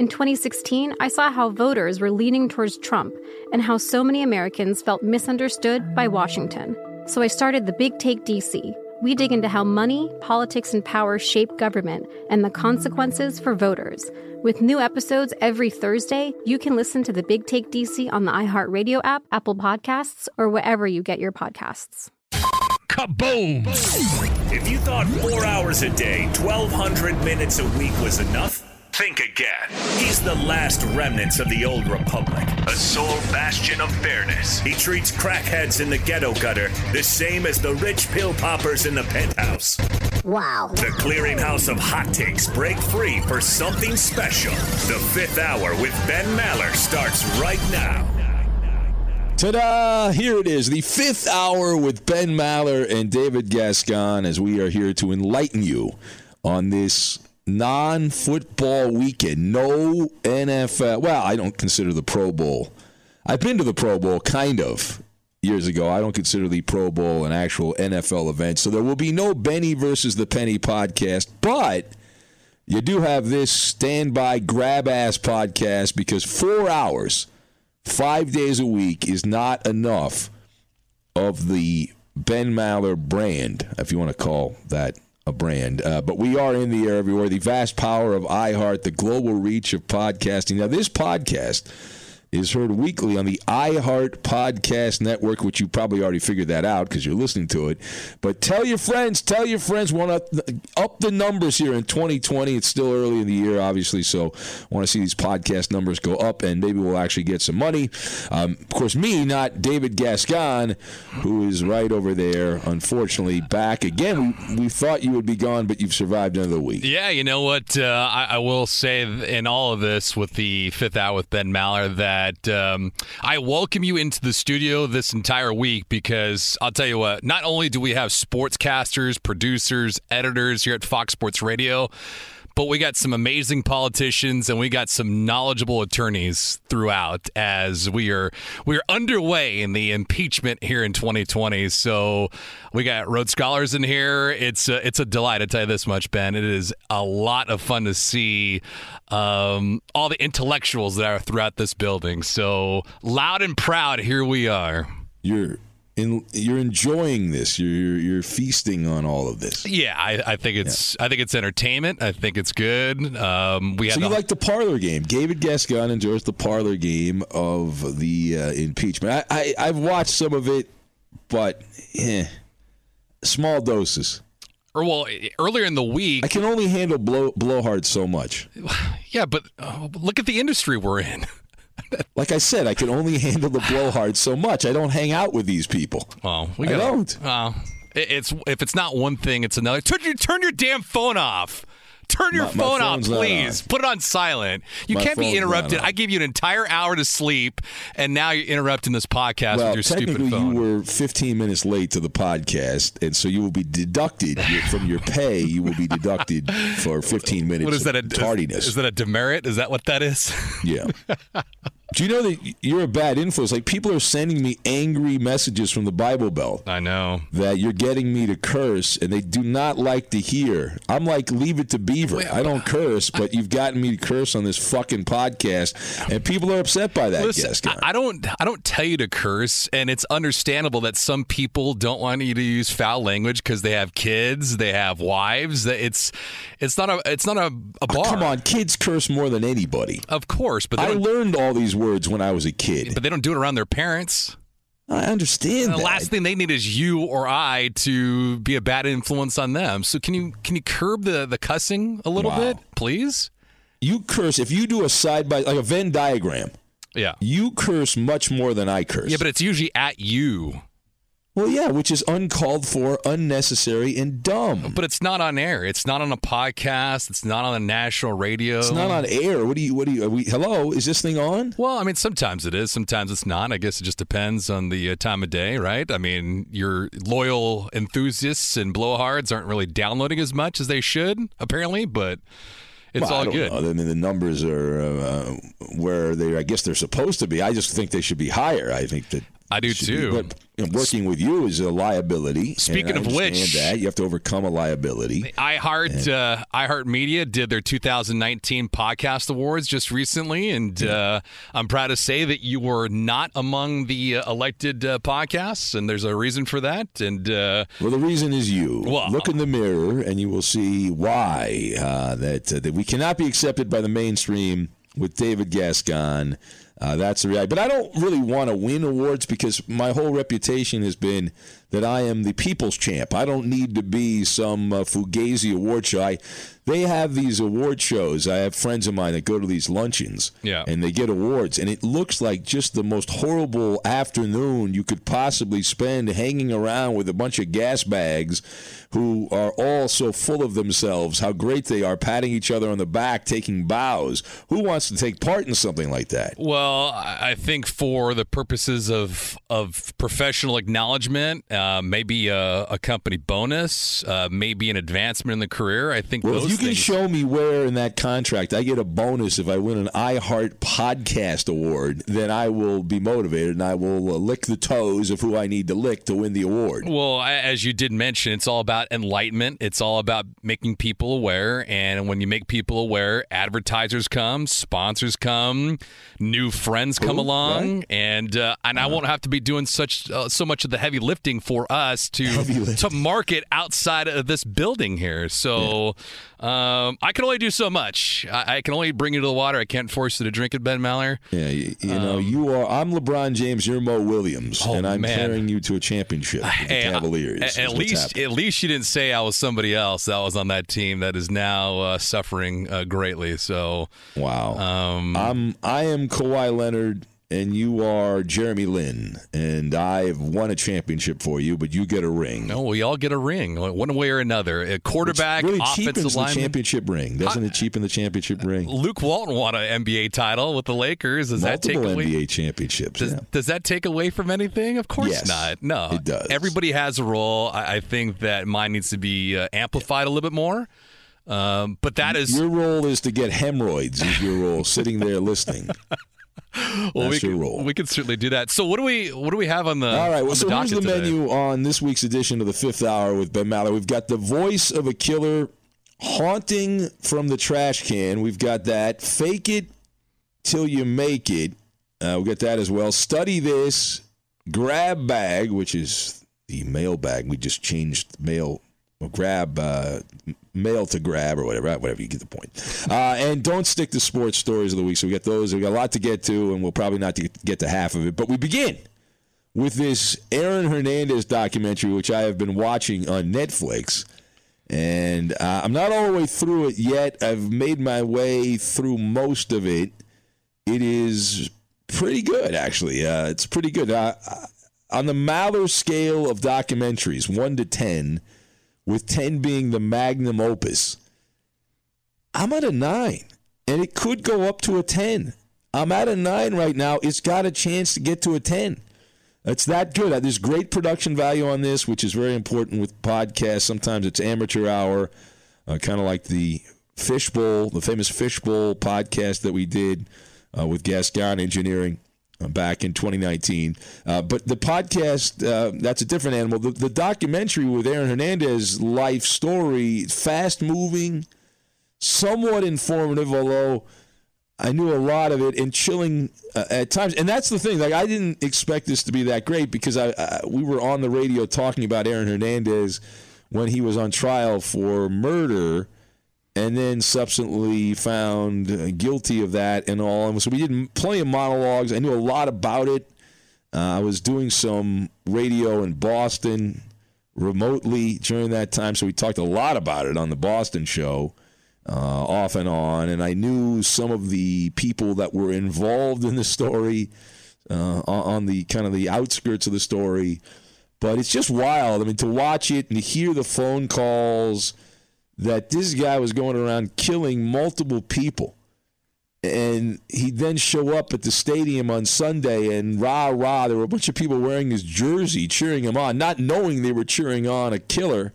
In 2016, I saw how voters were leaning towards Trump and how so many Americans felt misunderstood by Washington. So I started the Big Take DC. We dig into how money, politics, and power shape government and the consequences for voters. With new episodes every Thursday, you can listen to the Big Take DC on the iHeartRadio app, Apple Podcasts, or wherever you get your podcasts. Kaboom! If you thought four hours a day, 1,200 minutes a week was enough, think again. He's the last remnants of the old republic, a sole bastion of fairness. He treats crackheads in the ghetto gutter the same as the rich pill poppers in the penthouse. Wow. The clearinghouse of hot takes break free for something special. The fifth hour with Ben Maller starts right now. Ta-da! Here it is, the fifth hour with Ben Maller and David Gascon as we are here to enlighten you on this non-football weekend. No NFL. Well, I don't consider the Pro Bowl. I've been to the Pro Bowl, kind of, years ago. I don't consider the Pro Bowl an actual NFL event. So there will be no Benny versus the Penny podcast, but you do have this standby grab ass podcast because four hours five days a week is not enough of the Ben Maller brand, if you want to call that a brand. Uh, but we are in the air everywhere. The vast power of iHeart, the global reach of podcasting. Now, this podcast is heard weekly on the iHeart Podcast Network, which you probably already figured that out because you're listening to it. But tell your friends, tell your friends, want to up the numbers here in 2020. It's still early in the year, obviously, so want to see these podcast numbers go up, and maybe we'll actually get some money. Um, of course, me, not David Gascon, who is right over there, unfortunately, back again. We, thought you would be gone, but you've survived another week. Yeah, you know what? Uh, I, I will say in all of this with the fifth out with Ben Maller that um, I welcome you into the studio this entire week because I'll tell you what, not only do we have sportscasters, producers, editors here at Fox Sports Radio, but we got some amazing politicians and we got some knowledgeable attorneys throughout as we are we are underway in the impeachment here in 2020. So we got Rhodes Scholars in here. It's a, it's a delight. I tell you this much, Ben. It is a lot of fun to see um, all the intellectuals that are throughout this building. So loud and proud, here we are. You're in, you're enjoying this. You're, you're you're feasting on all of this. Yeah, I, I think it's I think it's entertainment. I think it's good. Um, we So you the- like the parlor game? David Gascon enjoys the parlor game of the uh, impeachment. I, I I've watched some of it, but eh, small doses. or well earlier in the week. I can only handle blow blowhard so much. Yeah, but uh, look at the industry we're in. Like I said, I can only handle the blowhard so much. I don't hang out with these people. Well, we gotta- don't. Well, it- it's if it's not one thing, it's another. Turn your turn your damn phone off. Turn your My- my phone off, please. Put it on silent. You My can't be interrupted. I gave you an entire hour to sleep, and now you're interrupting this podcast Well, with your stupid technically, phone. you were 15 minutes late to the podcast, and so you will be deducted from your pay. You will be deducted for 15 minutes. what is that? A of tardiness? Is that a demerit? Is that what that is? Yeah. Do you know that you're a bad influence? Like people are sending me angry messages from the Bible Belt I know. that you're getting me to curse, and they do not like to hear. I'm like, leave it to Beaver. I don't uh, curse, but you've gotten me to curse on this fucking podcast, and people are upset by that. Listen, Gascon. I I don't. I don't tell you to curse, and it's understandable that some people don't want you to use foul language because they have kids, they have wives. That It's, it's not a, it's not a, a oh, bar. Come on, kids curse more than anybody. Of course, but they I learned all these words when I was a kid. but they don't do it around their parents. I understand The that. last thing they need is you or I to be a bad influence on them. So can you can you curb the the cussing a little Wow. bit, please? you curse if you do a side by like a Venn diagram. Yeah. You curse much more than I curse. Yeah, but it's usually at you. Well, yeah, which is uncalled for, unnecessary, and dumb. But it's not on air. It's not on a podcast. It's not on a national radio. It's not on air. What do you? What do you? Are we, hello, is this thing on? Well, I mean, sometimes it is, sometimes it's not. I guess it just depends on the uh, time of day, right? I mean, your loyal enthusiasts and blowhards aren't really downloading as much as they should, apparently, but it's Well, all good. know. I mean, the numbers are uh, where they, I guess, they're supposed to be. I just think they should be higher. I think that I do should be- too. but working with you is a liability. Speaking I of which- that you have to overcome a liability. iHeart uh, iHeart Media did their 2019 podcast awards just recently, and uh, I'm proud to say that you were not among the uh, elected uh, podcasts, and there's a reason for that. And uh, Well, the reason is you. Well- Look in the mirror, and you will see why uh, that uh, that we cannot be accepted by the mainstream with David Gascon. Uh, that's the reality. But I don't really want to win awards because my whole reputation has been that I am the people's champ. I don't need to be some uh, fugazi award show. I, they have these award shows. I have friends of mine that go to these luncheons, Yeah. and they get awards, and it looks like just the most horrible afternoon you could possibly spend hanging around with a bunch of gas bags who are all so full of themselves, how great they are, patting each other on the back, taking bows. Who wants to take part in something like that? Well, I think for the purposes of of professional acknowledgement, uh, maybe a, a company bonus, uh, maybe an advancement in the career. I think Well, those if you can show me where in that contract I get a bonus if I win an iHeart Podcast Award, then I will be motivated and I will uh, lick the toes of who I need to lick to win the award. well, a- as you did mention, it's all about enlightenment. It's all about making people aware, and when you make people aware, advertisers come, sponsors come, new friends come Cool, along, right. and uh, and I won't have to be doing such uh, so much of the heavy lifting for us to to market outside of this building here. So um, I can only do so much. I, I can only bring you to the water. I can't force you to drink it, Ben Maller. Yeah, you, you know, you are. I'm LeBron James. You're Mo Williams, Um, Oh, and I'm man. carrying you to a championship with the Hey, Cavaliers. At, at least, happening. at least you didn't say I was somebody else that was on that team that is now uh, suffering uh, greatly. So, wow. um, I'm. I am Kawhi Leonard, and you are Jeremy Lin, and I've won a championship for you, but you get a ring. no, we all get a ring, one way or another. A quarterback, really offensive cheapens the championship ring, doesn't it? Cheapen the championship ring. Luke Walton won an NBA title with the Lakers. Does that take away? NBA championships. Does, yeah. does that take away from anything? Of course Yes, not. No, it does. Everybody has a role. I, I think that mine needs to be uh, amplified a little bit more. Um, but that is Your role is to get hemorrhoids. Is your role sitting there listening? well, we your can, role. We can certainly do that. So what do we what do we have on the All right. Well, so here's the today? menu on this week's edition of the Fifth Hour with Ben Maller. We've got the voice of a killer haunting from the trash can. We've got that. Fake it till you make it. Uh, we got that as well. Study this. Grab bag, which is the mail bag. We just changed mail. Well, grab uh, mail to grab or whatever. Whatever you get the point. Uh, and don't stick to sports stories of the week. So we got those. We got a lot to get to, and we'll probably not get to half of it. But we begin with this Aaron Hernandez documentary, which I have been watching on Netflix. And uh, I'm not all the way through it yet. I've made my way through most of it. It is pretty good, actually. Uh, it's pretty good. Uh, on the Maller scale of documentaries, 1 to 10, with 10 being the magnum opus, I'm at a 9. And it could go up to a 10. I'm at a 9 right now. It's got a chance to get to a 10. It's that good. There's great production value on this, which is very important with podcasts. Sometimes it's amateur hour, uh, kind of like the Fishbowl, the famous Fishbowl podcast that we did uh, with Gascon Engineering back in 2019. Uh, but the podcast, uh, that's a different animal. The, the documentary with Aaron Hernandez, life story, fast moving, somewhat informative, although I knew a lot of it and chilling uh, at times. And that's the thing. Like I didn't expect this to be that great because I, I we were on the radio talking about Aaron Hernandez when he was on trial for murder and then subsequently found guilty of that and all. And so we did plenty of monologues. I knew a lot about it. Uh, I was doing some radio in Boston remotely during that time, so we talked a lot about it on the Boston show, uh, off and on. And I knew some of the people that were involved in the story uh, on the kind of the outskirts of the story. But it's just wild. I mean, to watch it and to hear the phone calls that this guy was going around killing multiple people. And he'd then show up at the stadium on Sunday and rah, rah. There were a bunch of people wearing his jersey cheering him on, not knowing they were cheering on a killer.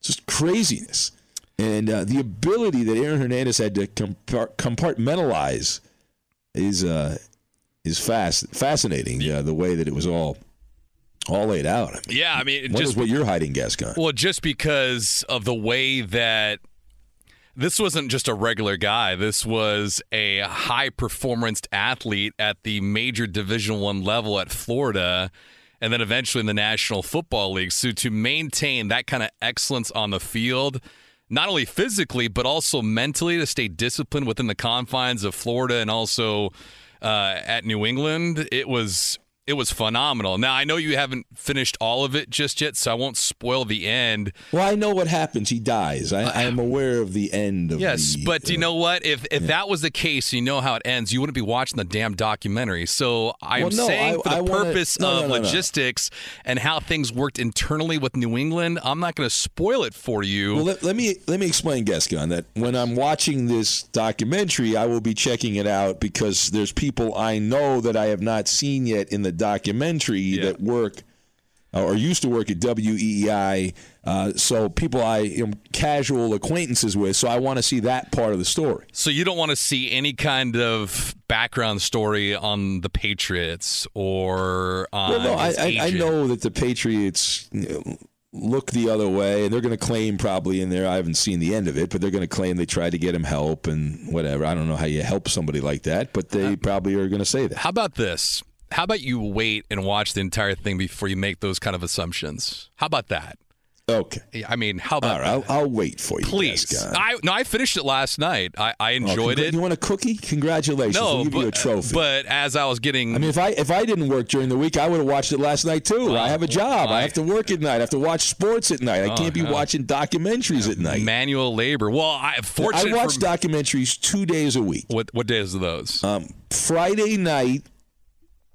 Just craziness. And uh, the ability that Aaron Hernandez had to compartmentalize is uh, is fast fascinating. Yeah, the way that it was all all laid out. yeah, I mean, what just what you're hiding, Gascon. Well, just because of the way that this wasn't just a regular guy. This was a high performance athlete at the major Division One level at Florida, and then eventually in the National Football League. So to maintain that kind of excellence on the field. Not only physically, but also mentally to stay disciplined within the confines of Florida and also uh, at New England, it was it was phenomenal. Now I know you haven't finished all of it just yet, so I won't spoil the end. Well, I know what happens. He dies. I, I am aware of the end of. Yes, the, but uh, you know what? If if yeah. that was the case, you know how it ends. You wouldn't be watching the damn documentary. So I'm well, no, saying I, for the I purpose wanna, no, of no, logistics and how things worked internally with New England, I'm not going to spoil it for you. Well, let, let, me let me explain, Gascon, that when I'm watching this documentary, I will be checking it out because there's people I know that I have not seen yet in the documentary yeah. that work uh, or used to work at WEEI. Uh, so people I am casual acquaintances with. So I want to see that part of the story. So you don't want to see any kind of background story on the Patriots or on well, no, I, I, know that the Patriots. You know, look the other way, and they're going to claim probably in there. I haven't seen the end of it, but they're going to claim they tried to get him help and whatever. I don't know how you help somebody like that, but they uh, probably are going to say that. How about this? How about you wait and watch the entire thing before you make those kind of assumptions? How about that? Okay. I mean, how about? All right, I'll, I'll, wait for you. Please. I no, I finished it last night. I, I oh, enjoyed oh, congr- it. You want a cookie? Congratulations. No, we'll but, a trophy. But as I was getting, I mean, if I if I didn't work during the week, I would have watched it last night too. I have a job. I, I, have to work at night. I have to watch sports at night. I can't be watching documentaries at night. Manual labor. Well, I fortunately I watch documentaries two days a week. What what days are those? Um, Friday night,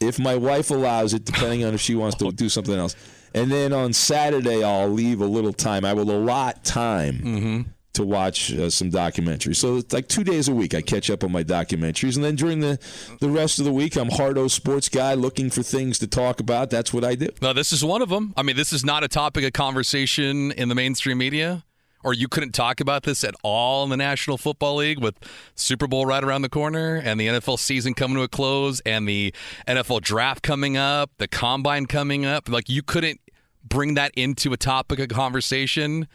if my wife allows it, depending on if she wants to do something else. And then on Saturday, I'll leave a little time. I will allot time mm-hmm. to watch uh, some documentaries. So it's like two days a week, I catch up on my documentaries. And then during the, the rest of the week, I'm Hardo Sports Guy looking for things to talk about. That's what I do. Now, this is one of them. I mean, this is not a topic of conversation in the mainstream media or you couldn't talk about this at all in the National Football League with Super Bowl right around the corner and the NFL season coming to a close and the NFL draft coming up, the combine coming up. Like you couldn't bring that into a topic of conversation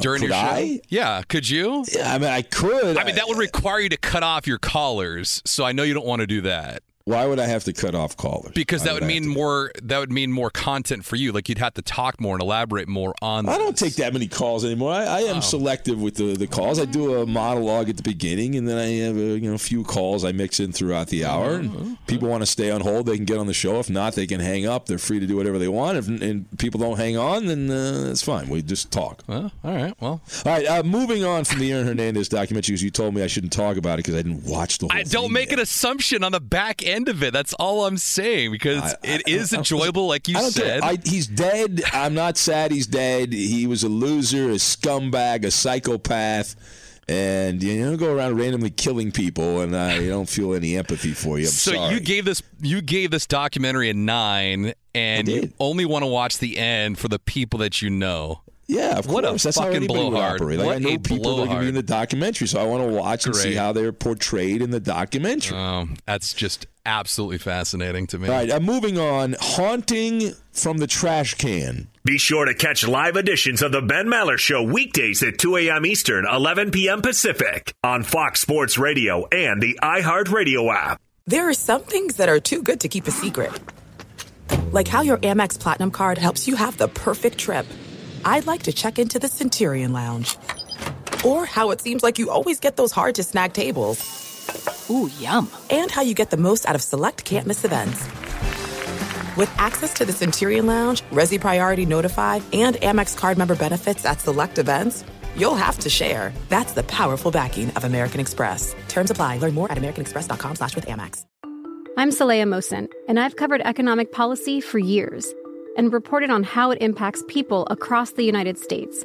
during could your show? I? Yeah, could you? Yeah, I mean, I could. I mean, that would require you to cut off your callers. So I know you don't want to do that. Why would I have to cut off callers? Because Why that would, would mean more. That would mean more content for you. Like you'd have to talk more and elaborate more on. I don't take that many calls anymore. I, I am oh. selective with the, the calls. I do a monologue at the beginning, and then I have a you know a few calls I mix in throughout the hour. And people want to stay on hold, they can get on the show. If not, they can hang up. They're free to do whatever they want. If and people don't hang on, then uh, it's fine. We just talk. Well, all right. Well, all right. Uh, moving on from the Aaron Hernandez documentary, because you told me I shouldn't talk about it because I didn't watch the whole. I don't make yet. an assumption on the back end of it. That's all I'm saying because I, it I, is enjoyable, like you said. he's dead. I'm not sad he's dead. He was a loser, a scumbag, a psychopath. And you don't go around randomly killing people, and I don't feel any empathy for you. I'm so sorry. you gave this you gave this documentary a nine, and you only want to watch the end for the people that you know. Yeah, of what course. That's how anybody would operate. Like, what I know people that are going to be in the documentary, so I want to watch and see how they're portrayed in the documentary. Oh, that's just absolutely fascinating to me. All right, uh, moving on. Haunting from the trash can. Be sure to catch live editions of the Ben Maller Show weekdays at 2 a.m. Eastern, 11 p.m. Pacific on Fox Sports Radio and the iHeartRadio app. There are some things that are too good to keep a secret, like how your Amex Platinum card helps you have the perfect trip. I'd like to check into the Centurion Lounge. Or how it seems like you always get those hard to snag tables. Ooh, yum. And how you get the most out of select can't miss events. With access to the Centurion Lounge, Resy Priority Notify, and Amex card member benefits at select events, you'll have to share. That's the powerful backing of American Express. Terms apply. Learn more at americanexpress.com slash with Amex. I'm Saleha Mohsin, and I've covered economic policy for years and reported on how it impacts people across the United States.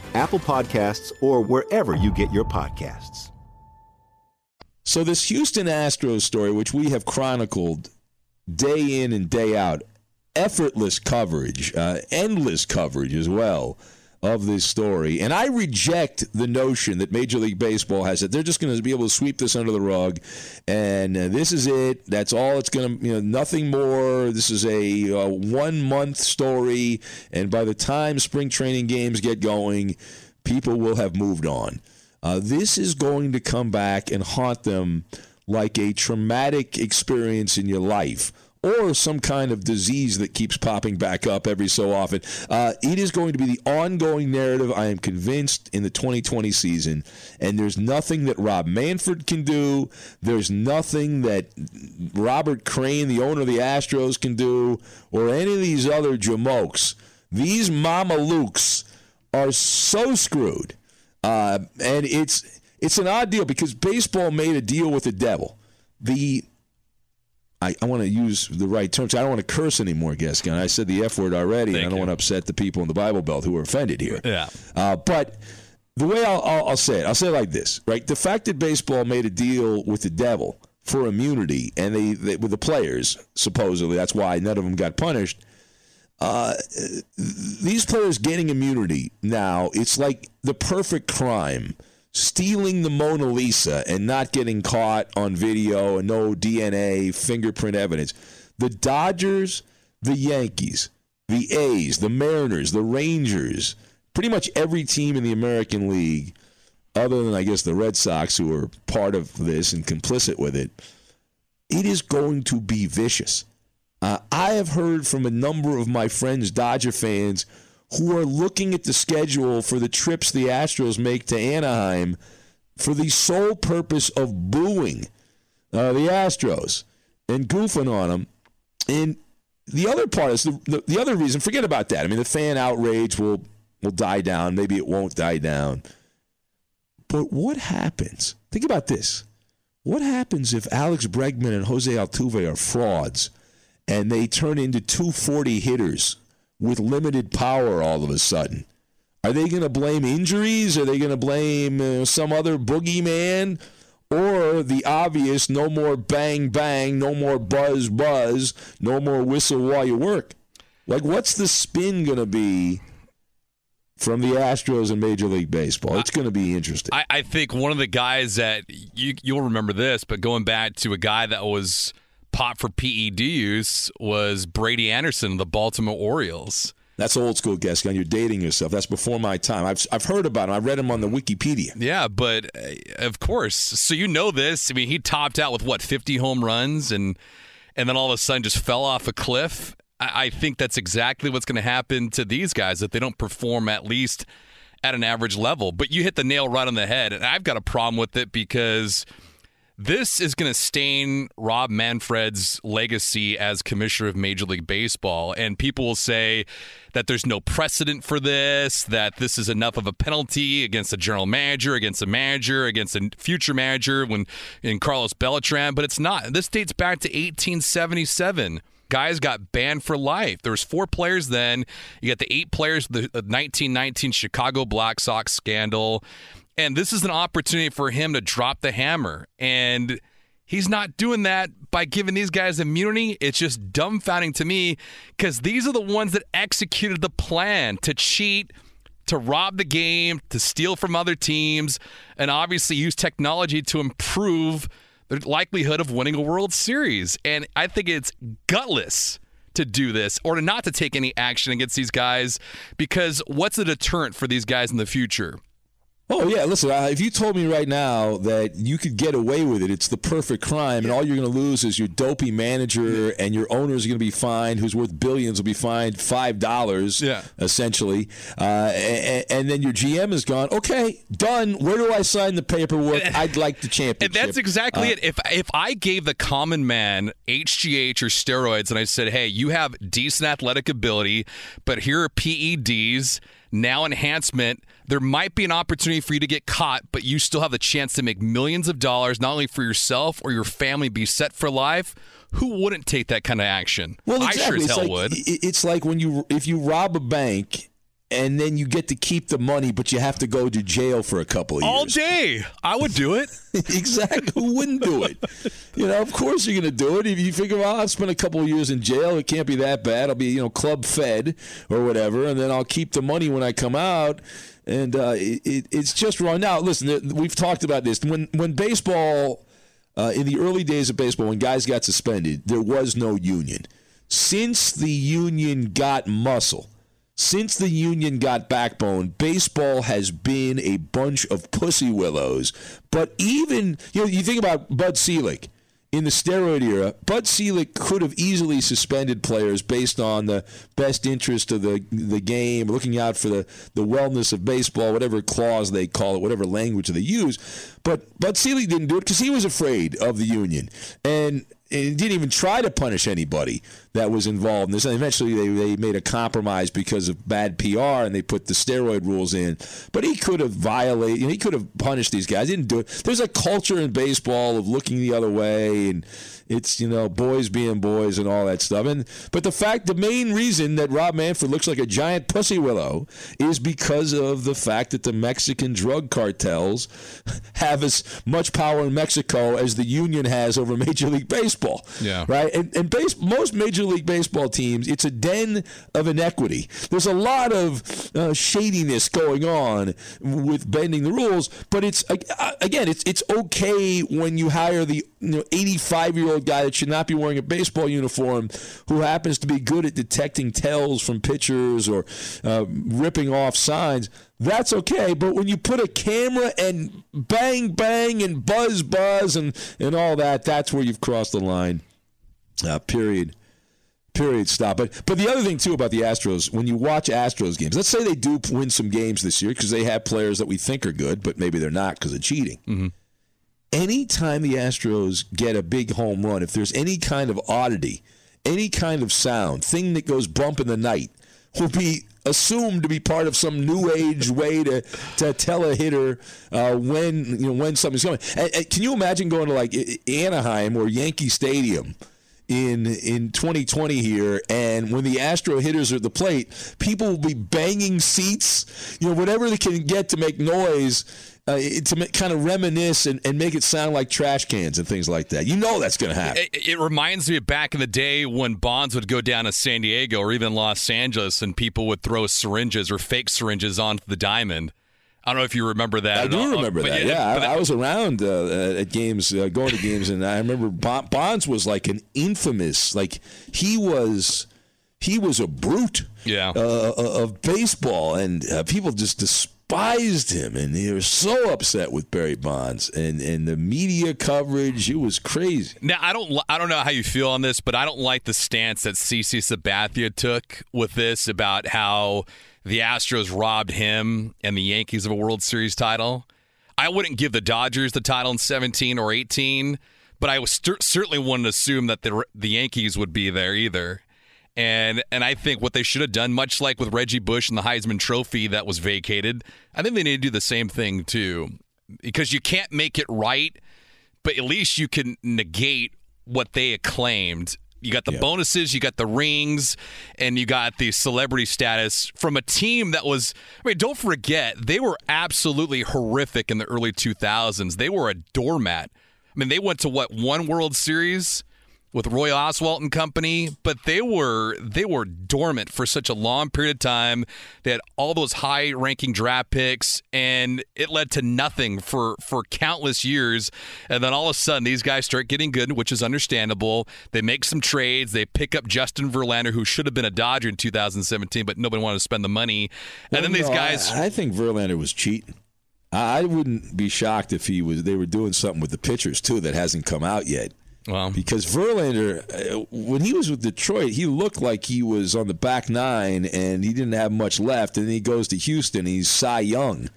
Apple Podcasts, or wherever you get your podcasts. So, this Houston Astros story, which we have chronicled day in and day out, effortless coverage, uh, endless coverage as well of this story. And I reject the notion that Major League Baseball has that they're just going to be able to sweep this under the rug and uh, this is it. That's all it's going to, you know, nothing more. This is a uh, one month story. And by the time spring training games get going, people will have moved on. Uh, this is going to come back and haunt them like a traumatic experience in your life or some kind of disease that keeps popping back up every so often. Uh, it is going to be the ongoing narrative, I am convinced, in the 2020 season. And there's nothing that Rob Manfred can do. There's nothing that Robert Crane, the owner of the Astros, can do, or any of these other jamokes. These Mama Lukes are so screwed. Uh, and it's it's an odd deal because baseball made a deal with the devil. The I, I want to use the right terms. I don't want to curse anymore, Gascon. I said the F word already, Thank and I don't want to upset the people in the Bible Belt who are offended here. Yeah. Uh, but the way I'll, I'll, I'll say it, I'll say it like this, right? The fact that baseball made a deal with the devil for immunity, and they, they with the players, supposedly, that's why none of them got punished. Uh, these players getting immunity now, it's like the perfect crime. Stealing the Mona Lisa and not getting caught on video and no DNA, fingerprint evidence. The Dodgers, the Yankees, the A's, the Mariners, the Rangers, pretty much every team in the American League, other than, I guess, the Red Sox, who are part of this and complicit with it, it is going to be vicious. Uh, I have heard from a number of my friends, Dodger fans, who are looking at the schedule for the trips the Astros make to Anaheim for the sole purpose of booing uh, the Astros and goofing on them. And the other part is the, the, the other reason, forget about that. I mean, the fan outrage will, will die down. Maybe it won't die down. But what happens? Think about this. What happens if Alex Bregman and Jose Altuve are frauds and they turn into 240 hitters with limited power all of a sudden? Are they going to blame injuries? Are they going to blame uh, some other boogeyman? Or the obvious no more bang bang, no more buzz buzz, no more whistle while you work? Like, what's the spin going to be from the Astros in Major League Baseball? It's going to be interesting. I, I think one of the guys that you you'll remember this, but going back to a guy that was popped for PED use was Brady Anderson of the Baltimore Orioles. That's old school, Gascon. You're dating yourself. That's before my time. I've, I've heard about him. I read him on the Wikipedia. Yeah, but uh, of course. So you know this. I mean, he topped out with what 50 home runs, and and then all of a sudden just fell off a cliff. I, I think that's exactly what's going to happen to these guys if they don't perform at least at an average level. But you hit the nail right on the head. And I've got a problem with it because this is going to stain Rob Manfred's legacy as commissioner of Major League Baseball. And people will say that there's no precedent for this, that this is enough of a penalty against a general manager, against a manager, against a future manager when in Carlos Beltran, but it's not. This dates back to 1877 guys got banned for life. There was four players then. You got the eight players, the uh, 1919 Chicago Black Sox scandal. And this is an opportunity for him to drop the hammer. And he's not doing that by giving these guys immunity. It's just dumbfounding to me because these are the ones that executed the plan to cheat, to rob the game, to steal from other teams, and obviously use technology to improve the likelihood of winning a World Series. And I think it's gutless to do this or to not to take any action against these guys because what's the deterrent for these guys in the future? Oh yeah, listen. Uh, if you told me right now that you could get away with it, it's the perfect crime, and all you're going to lose is your dopey manager, and your owners are going to be fined, who's worth billions, will be fined five dollars, yeah. essentially, uh, and, and, then your GM is gone. Okay, done. Where do I sign the paperwork? I'd like the championship. And that's exactly uh, it. If if I gave the common man HGH or steroids, and I said, hey, you have decent athletic ability, but here are PEDs now enhancement, there might be an opportunity for you to get caught, but you still have the chance to make millions of dollars, not only for yourself or your family, be set for life. Who wouldn't take that kind of action? Well, exactly. I sure as it's hell like, would. It's like when you if you rob a bank and then you get to keep the money, but you have to go to jail for a couple of years. All day. I would do it. exactly. Who wouldn't do it? You know, of course you're going to do it. If you figure, well, I'll spend a couple of years in jail, it can't be that bad. I'll be, you know, club fed or whatever, and then I'll keep the money when I come out. And uh, it, it, it's just wrong. Now, listen, we've talked about this. When when baseball, uh, in the early days of baseball, when guys got suspended, there was no union. Since the union got muscle since the union got backbone, baseball has been a bunch of pussy willows. But even, you know, you think about Bud Selig in the steroid era, Bud Selig could have easily suspended players based on the best interest of the the game, looking out for the, the wellness of baseball, whatever clause they call it, whatever language they use. But Bud Selig didn't do it because he was afraid of the union. And and didn't even try to punish anybody that was involved in this. And eventually, they, they made a compromise because of bad PR, and they put the steroid rules in. But he could have violated. You know, he could have punished these guys. He didn't do it. There's a culture in baseball of looking the other way, and it's you know boys being boys and all that stuff. And but the fact, the main reason that Rob Manfred looks like a giant pussy willow is because of the fact that the Mexican drug cartels have as much power in Mexico as the union has over Major League Baseball. Yeah. Right. And and base, most Major League Baseball teams, it's a den of inequity. There's a lot of uh, shadiness going on with bending the rules, but it's again, it's it's okay when you hire the you know 85 year old guy that should not be wearing a baseball uniform who happens to be good at detecting tells from pitchers or uh, ripping off signs. That's okay, but when you put a camera and bang bang and buzz buzz and, and all that, that's where you've crossed the line. Uh, period. Period. Stop. But but the other thing too about the Astros, when you watch Astros games, let's say they do win some games this year because they have players that we think are good, but maybe they're not because of cheating. Mm-hmm anytime the Astros get a big home run, if there's any kind of oddity, any kind of sound, thing that goes bump in the night, will be assumed to be part of some new age way to, to tell a hitter uh, when you know when something's coming. And, and can you imagine going to like Anaheim or Yankee Stadium? in in 2020 here and when the astro hitters are at the plate people will be banging seats you know whatever they can get to make noise uh, to make, kind of reminisce and, and make it sound like trash cans and things like that. You know that's going to happen. It, it, reminds me of back in the day when Bonds would go down to San Diego or even Los Angeles and people would throw syringes or fake syringes onto the diamond. I don't know if you remember that. I do all, remember that. Yeah, yeah I, I, was around uh, at games, uh, going to games, and I remember Bonds was like an infamous, like he was he was a brute yeah. Uh, uh, of baseball, and uh, people just despised him, and they were so upset with Barry Bonds, and and the media coverage, it was crazy. Now I don't I don't know how you feel on this, but I don't like the stance that CC Sabathia took with this about how the Astros robbed him and the Yankees of a World Series title. I wouldn't give the Dodgers the title in 17 or 18, but I was st- certainly wouldn't assume that the the Yankees would be there either. And and I think what they should have done, much like with Reggie Bush and the Heisman Trophy that was vacated, I think they need to do the same thing too, because you can't make it right, but at least you can negate what they acclaimed. You got the bonuses, you got the rings, and you got the celebrity status from a team that was. I mean, don't forget they were absolutely horrific in the early 2000s. They were a doormat. I mean, they went to what one World Series with Roy Oswalt and company, but they were they were dormant for such a long period of time. They had all those high ranking draft picks and it led to nothing for for countless years. And then all of a sudden these guys start getting good, which is understandable. They make some trades, they pick up Justin Verlander who should have been a Dodger in 2017, but nobody wanted to spend the money. And Well, then these guys I, I think Verlander was cheating. I I wouldn't be shocked if he was. They were doing something with the pitchers too that hasn't come out yet. Because Verlander, uh, when he was with Detroit, he looked like he was on the back nine and he didn't have much left. And he goes to Houston. He's Cy Young.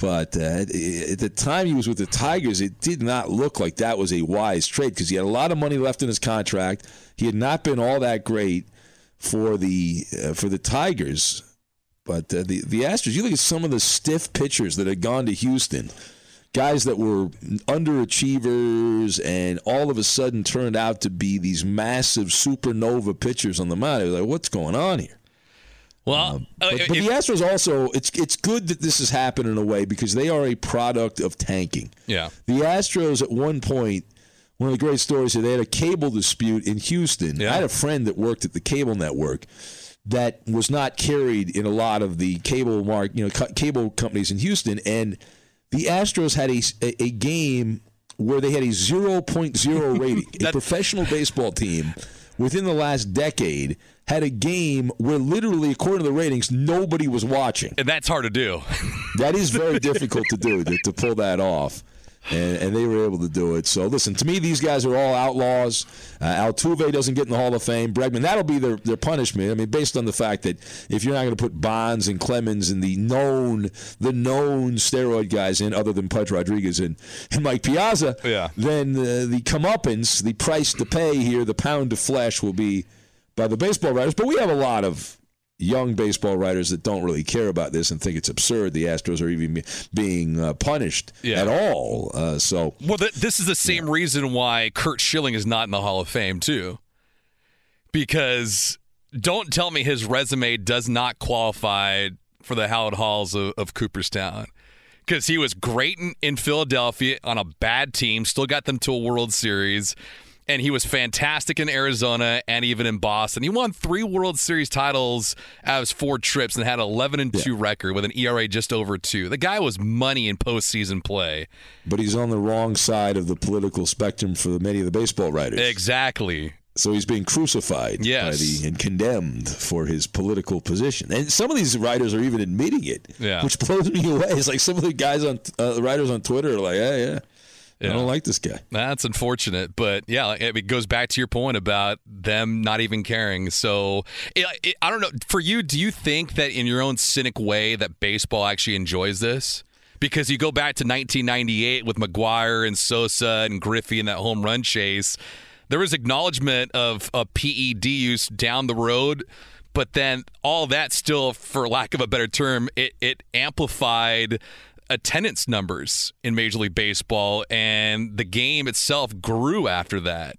But uh, at the time he was with the Tigers, it did not look like that was a wise trade because he had a lot of money left in his contract. He had not been all that great for the uh, for the Tigers. But uh, the the Astros, you look at some of the stiff pitchers that had gone to Houston, guys that were underachievers, and all of a sudden turned out to be these massive supernova pitchers on the mound. Like, what's going on here? Well, um, uh, But, but the Astros also, it's it's good that this has happened in a way because they are a product of tanking. yeah. The Astros at one point, one of the great stories is they had a cable dispute in Houston. I had a friend that worked at the cable network that was not carried in a lot of the cable mark, you know, cable companies in Houston, and the Astros had a, a, a game where they had a 0.0 rating. a professional baseball team within the last decade had a game where literally, according to the ratings, nobody was watching. And that's hard to do. That is very difficult to do to, to pull that off. And, and they were able to do it. So listen, to me, these guys are all outlaws. Uh, Altuve doesn't get in the Hall of Fame. Bregman, that'll be their, their punishment. I mean, based on the fact that if you're not going to put Bonds and Clemens and the known the known steroid guys in, other than Pudge Rodriguez and, and Mike Piazza, Yeah. then uh, the comeuppance, the price to pay here, the pound of flesh will be by the baseball writers. But we have a lot of young baseball writers that don't really care about this and think it's absurd the Astros are even being uh, punished Yeah. at all. Uh, so Well, th- this is the same reason why Curt Schilling is not in the Hall of Fame, too. Because don't tell me his resume does not qualify for the Howard Halls of, of Cooperstown. Because he was great in, in Philadelphia on a bad team, still got them to a World Series. And he was fantastic in Arizona and even in Boston. He won three World Series titles as four trips and had an 11 and 2 record with an ERA just over two. The guy was money in postseason play. but he's on the wrong side of the political spectrum for many of the baseball writers. Exactly. So he's being crucified Yes. by the, and condemned for his political position. And some of these writers are even admitting it, Yeah. which blows me away. It's like some of the guys on uh, the writers on Twitter are like, yeah, yeah, I don't like this guy. That's unfortunate, but yeah, it it goes back to your point about them not even caring. So it, it, I don't know. For you, do you think that in your own cynic way that baseball actually enjoys this? Because you go back to 1998 with McGwire and Sosa and Griffey and that home run chase, there was acknowledgement of a PED use down the road, but then all that still, for lack of a better term, it, it amplified attendance numbers in Major League Baseball, and the game itself grew after that.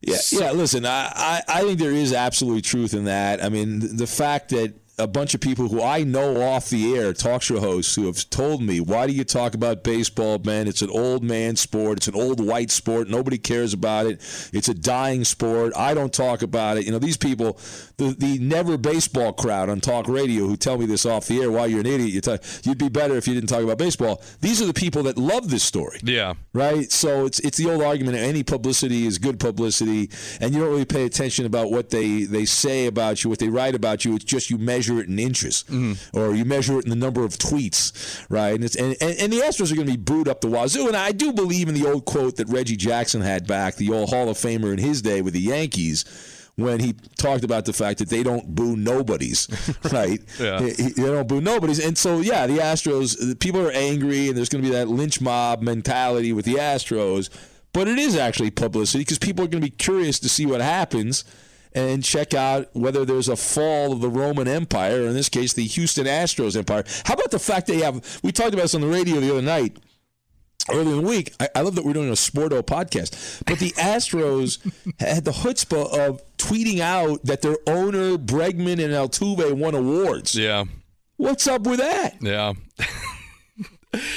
Yeah, yeah. Listen, I, I, I think there is absolutely truth in that. I mean, th- the fact that a bunch of people who I know off the air, talk show hosts, who have told me, "Why do you talk about baseball, man? It's an old man sport. It's an old white sport. Nobody cares about it. It's a dying sport. I don't talk about it." You know, these people, the the never baseball crowd on talk radio, who tell me this off the air. Why you're an idiot? You talk, you'd be better if you didn't talk about baseball. These are the people that love this story Yeah. right? So it's it's the old argument: any publicity is good publicity, and you don't really pay attention about what they they say about you, what they write about you. It's just you measure it in inches, mm-hmm. or you measure it in the number of tweets, right? And it's and, and, and the Astros are going to be booed up the wazoo. And I do believe in the old quote that Reggie Jackson had back, the old Hall of Famer in his day with the Yankees. when he talked about the fact that they don't boo nobodies, right? Yeah. They, they don't boo nobodies. And so, yeah, the Astros, people are angry, and there's going to be that lynch mob mentality with the Astros. But it is actually publicity because people are going to be curious to see what happens and check out whether there's a fall of the Roman Empire, or in this case, the Houston Astros Empire. How about the fact they have, we talked about this on the radio the other night earlier in the week. I, I love that we're doing a Sporto podcast, but the Astros had the chutzpah of tweeting out that their owner Bregman and Altuve won awards. Yeah. What's up with that? Yeah.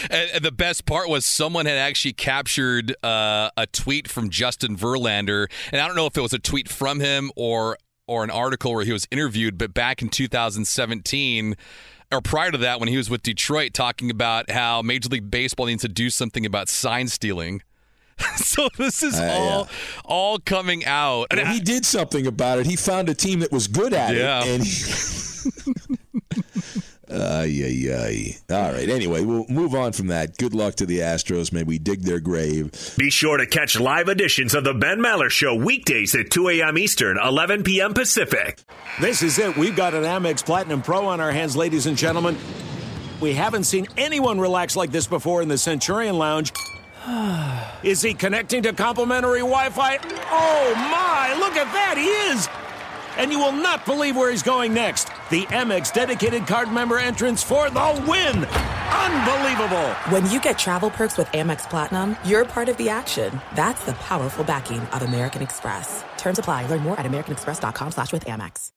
And, the best part was someone had actually captured uh, a tweet from Justin Verlander, and I don't know if it was a tweet from him or or an article where he was interviewed, but back in 2017 or prior to that when he was with Detroit talking about how Major League Baseball needs to do something about sign stealing. so this is Uh, all all coming out. Well, he did something about it. He found a team that was good at Yeah. it, and he. Ay, ay, ay. All right. Anyway, we'll move on from that. Good luck to the Astros. May we dig their grave. Be sure to catch live editions of The Ben Maller Show weekdays at 2 a.m. Eastern, 11 p.m. Pacific. This is it. We've got an Amex Platinum Pro on our hands, ladies and gentlemen. We haven't seen anyone relax like this before in the Centurion Lounge. Is he connecting to complimentary Wi Fi? Oh my, look at that, he is! And you will not believe where he's going next. The Amex dedicated card member entrance for the win! Unbelievable! When you get travel perks with Amex Platinum, you're part of the action. That's the powerful backing of American Express. Terms apply. Learn more at americanexpress.com slash with Amex.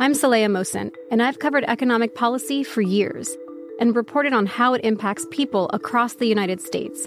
I'm Saleha Mohsin, and I've covered economic policy for years and reported on how it impacts people across the United States.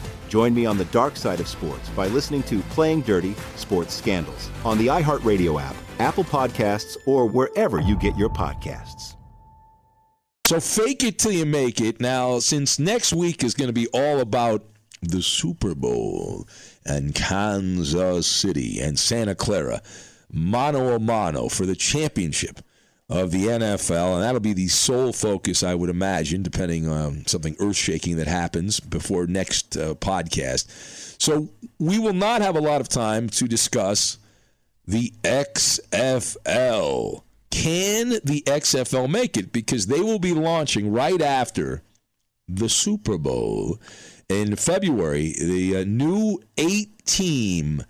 Join me on the dark side of sports by listening to Playing Dirty Sports Scandals on the iHeartRadio app, Apple Podcasts, or wherever you get your podcasts. So fake it till you make it. Now, since next week is going to be all about the Super Bowl and Kansas City and Santa Clara, mano a mano for the championship of the NFL, and that'll be the sole focus, I would imagine, depending on something earth shaking that happens before next uh, podcast. So we will not have a lot of time to discuss the XFL. Can the XFL make it? Because they will be launching right after the Super Bowl in February. The uh, new eight team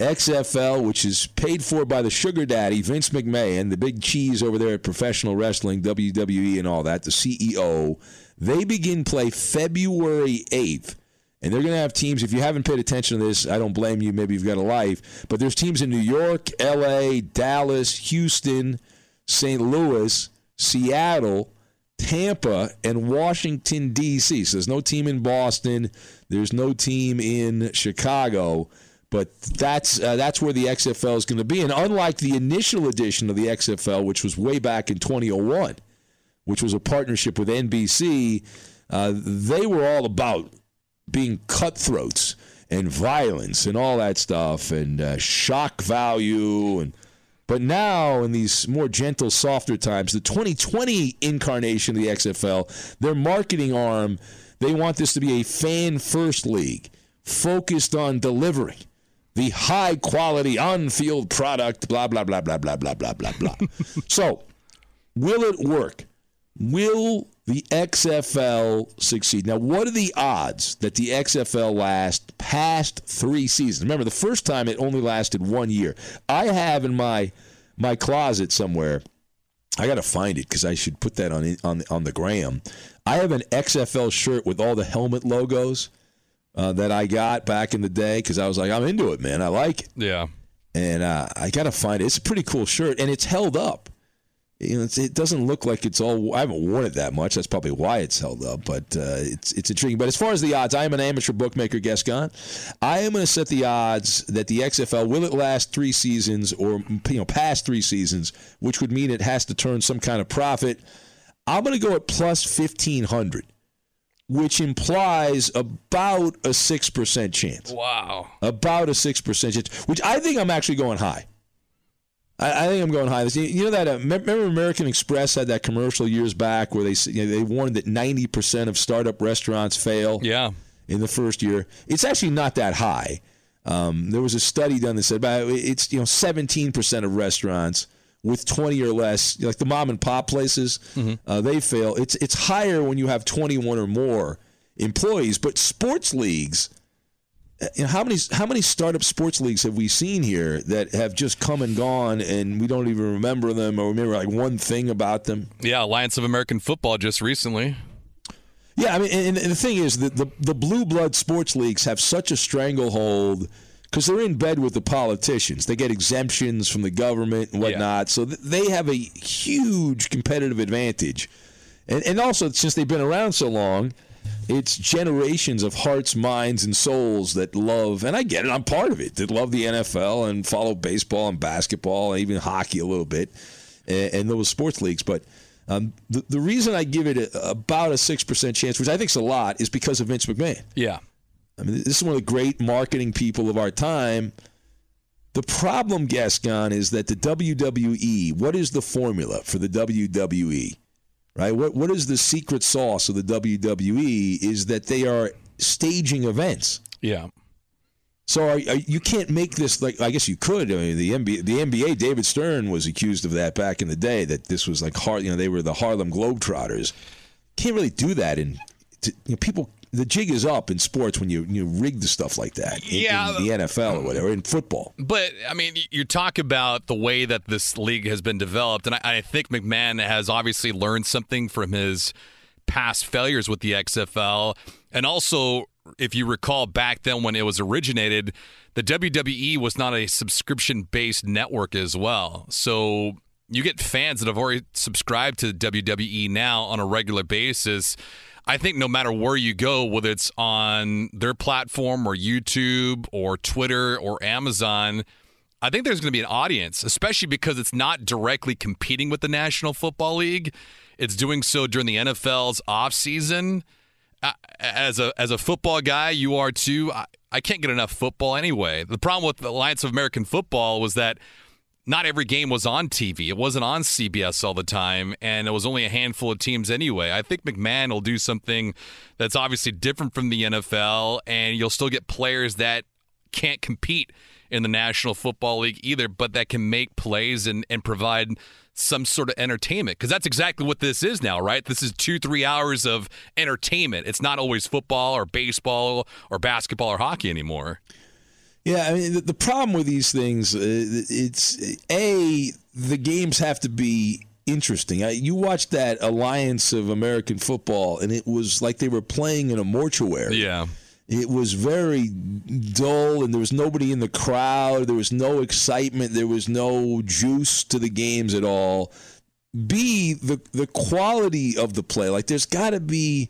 XFL, which is paid for by the sugar daddy, Vince McMahon, the big cheese over there at professional wrestling, WWE, and all that, the CEO, they begin play February 8th. And they're going to have teams. If you haven't paid attention to this, I don't blame you. Maybe you've got a life. But there's teams in New York, LA, Dallas, Houston, St. Louis, Seattle, Tampa, and Washington, D.C. So there's no team in Boston. There's no team in Chicago. But that's uh, that's where the XFL is going to be. And unlike the initial edition of the XFL, which was way back in 2001, which was a partnership with NBC, uh, they were all about being cutthroats and violence and all that stuff and uh, shock value and but now in these more gentle softer times the 2020 incarnation of the XFL their marketing arm they want this to be a fan first league focused on delivering the high quality on field product, blah, blah, blah, blah, blah, blah, blah, blah, blah. so, will it work? Will the XFL succeed? Now, what are the odds that the XFL last past three seasons? Remember, the first time it only lasted one year. I have in my my closet somewhere. I got to find it because I should put that on on on the gram. I have an XFL shirt with all the helmet logos uh, that I got back in the day because I was like, I'm into it, man. I like it. Yeah. And uh, I got to find it. It's a pretty cool shirt, and it's held up you know, it doesn't look like it's all. I haven't worn it that much. That's probably why it's held up. But uh, it's it's intriguing. But as far as the odds, I am an amateur bookmaker, Gascon. I am going to set the odds that the XFL will it last three seasons or you know past three seasons, which would mean it has to turn some kind of profit. I'm going to go at plus fifteen hundred, which implies about a six percent chance. Wow, about a six percent chance, which I think I'm actually going high. I, I think I'm going high. You know that uh, remember American Express had that commercial years back where they you know, they warned that 90 percent of startup restaurants fail. Yeah. In the first year, it's actually not that high. Um, there was a study done that said about it's you know 17 percent of restaurants with 20 or less, like the mom and pop places, mm-hmm. uh, they fail. It's it's higher when you have 21 or more employees, but sports leagues you know, how many how many startup sports leagues have we seen here that have just come and gone and we don't even remember them or remember like one thing about them? Yeah, Alliance of American Football just recently. Yeah, I mean, and, and the thing is that the the blue blood sports leagues have such a stranglehold because they're in bed with the politicians. They get exemptions from the government and whatnot, yeah. so they have a huge competitive advantage. And and also since they've been around so long it's generations of hearts, minds, and souls that love, and I get it, I'm part of it, that love the NFL and follow baseball and basketball and even hockey a little bit and, and those sports leagues. But um, the, the reason I give it a, about a 6% chance, which I think is a lot, is because of Vince McMahon. Yeah. I mean, this is one of the great marketing people of our time. The problem, Gascon, is that the WWE, what is the formula for the WWE? right? What what is the secret sauce of the WWE is that they are staging events. Yeah. So are, are, you can't make this like I guess you could. I mean, the NBA, the NBA, David Stern was accused of that back in the day. That this was like hard. You know, they were the Harlem Globetrotters. Can't really do that, and you know, people the jig is up in sports when you you rig the stuff like that. In, yeah, in the NFL or whatever in football. But I mean, you talk about the way that this league has been developed, and I, I think McMahon has obviously learned something from his past failures with the XFL, and also if you recall back then when it was originated, the WWE was not a subscription based network as well. So you get fans that have already subscribed to WWE now on a regular basis I think no matter where you go, whether it's on their platform or YouTube or Twitter or Amazon, I think there's going to be an audience, especially because it's not directly competing with the National Football League. It's doing so during the NFL's off season. As a as a football guy, you are too. I, I can't get enough football anyway. The problem with the Alliance of American Football was that not every game was on TV. It wasn't on CBS all the time, and it was only a handful of teams anyway. I think McMahon will do something that's obviously different from the NFL, and you'll still get players that can't compete in the National Football League either, but that can make plays and, and provide some sort of entertainment. Because that's exactly what this is now, right? This is two, three hours of entertainment. It's not always football or baseball or basketball or hockey anymore. Yeah, I mean the, the problem with these things, uh, it's a the games have to be interesting. I, you watched that Alliance of American Football, and it was like they were playing in a mortuary. Yeah. It was very dull, and there was nobody in the crowd. There was no excitement. There was no juice to the games at all. B the the quality of the play. Like there's got to be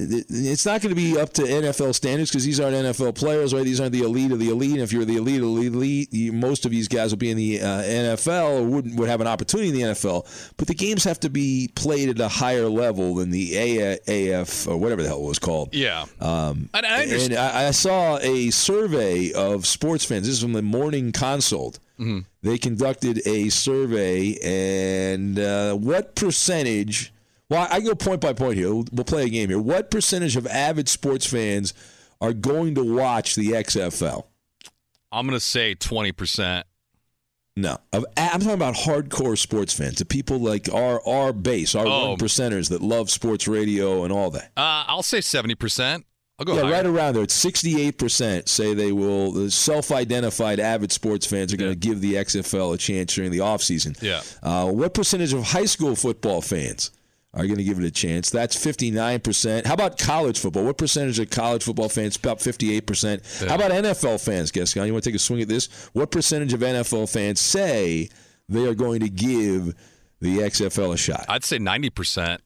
it's not going to be up to NFL standards because these aren't NFL players, right? These aren't the elite of the elite. And if you're the elite of the elite, you, most of these guys will be in the uh, NFL or would would have an opportunity in the NFL. But the games have to be played at a higher level than the AF or whatever the hell it was called. Yeah. Um, and I, and I, I saw a survey of sports fans. This is from the Morning Consult. Mm-hmm. They conducted a survey, and uh, what percentage well, I go point by point here. We'll, we'll play a game here. What percentage of avid sports fans are going to watch the XFL? I'm going to say 20%. No, I'm talking about hardcore sports fans, the people like our our base, our Oh. one percenters that love sports radio and all that. Uh, I'll say 70%. I'll go yeah, higher. right around there. It's 68% say they will. The self-identified avid sports fans are going to give the XFL a chance during the offseason. Yeah. Uh, what percentage of high school football fans are going to give it a chance? That's 59%. How about college football? What percentage of college football fans? About 58%. Yeah. How about NFL fans, Gascon? You want to take a swing at this? What percentage of NFL fans say they are going to give the XFL a shot? I'd say 90%.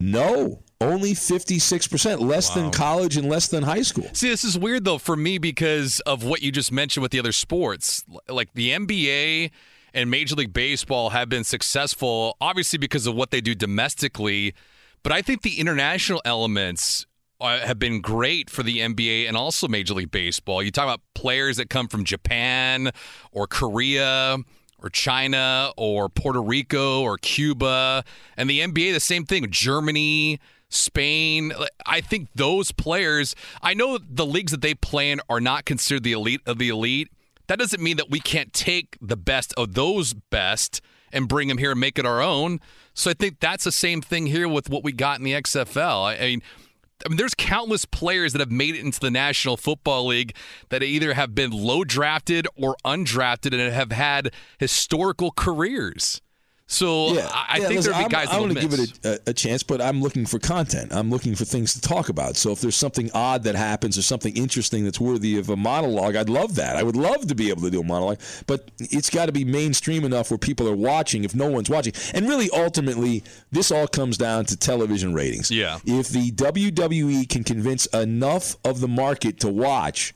No, only 56%, less than college and less than high school. See, this is weird though for me because of what you just mentioned with the other sports. Like the NBA and Major League Baseball have been successful, obviously because of what they do domestically. But I think the international elements uh, have been great for the NBA and also Major League Baseball. You talk about players that come from Japan or Korea or China or Puerto Rico or Cuba. And the NBA, the same thing. Germany, Spain. I think those players, I know the leagues that they play in are not considered the elite of the elite. That doesn't mean that we can't take the best of those best and bring them here and make it our own. So I think that's the same thing here with what we got in the XFL. I, mean, I mean, there's countless players that have made it into the National Football League that either have been low drafted or undrafted and have had historical careers. So I, I Yeah, think listen, there'll be I'm- guys I'm gonna give it a, a chance, but I'm looking for content. I'm looking for things to talk about. So if there's something odd that happens or something interesting that's worthy of a monologue, I'd love that. I would love to be able to do a monologue, but it's got to be mainstream enough where people are watching. If no one's watching, and really, ultimately, this all comes down to television ratings. Yeah. If the WWE can convince enough of the market to watch,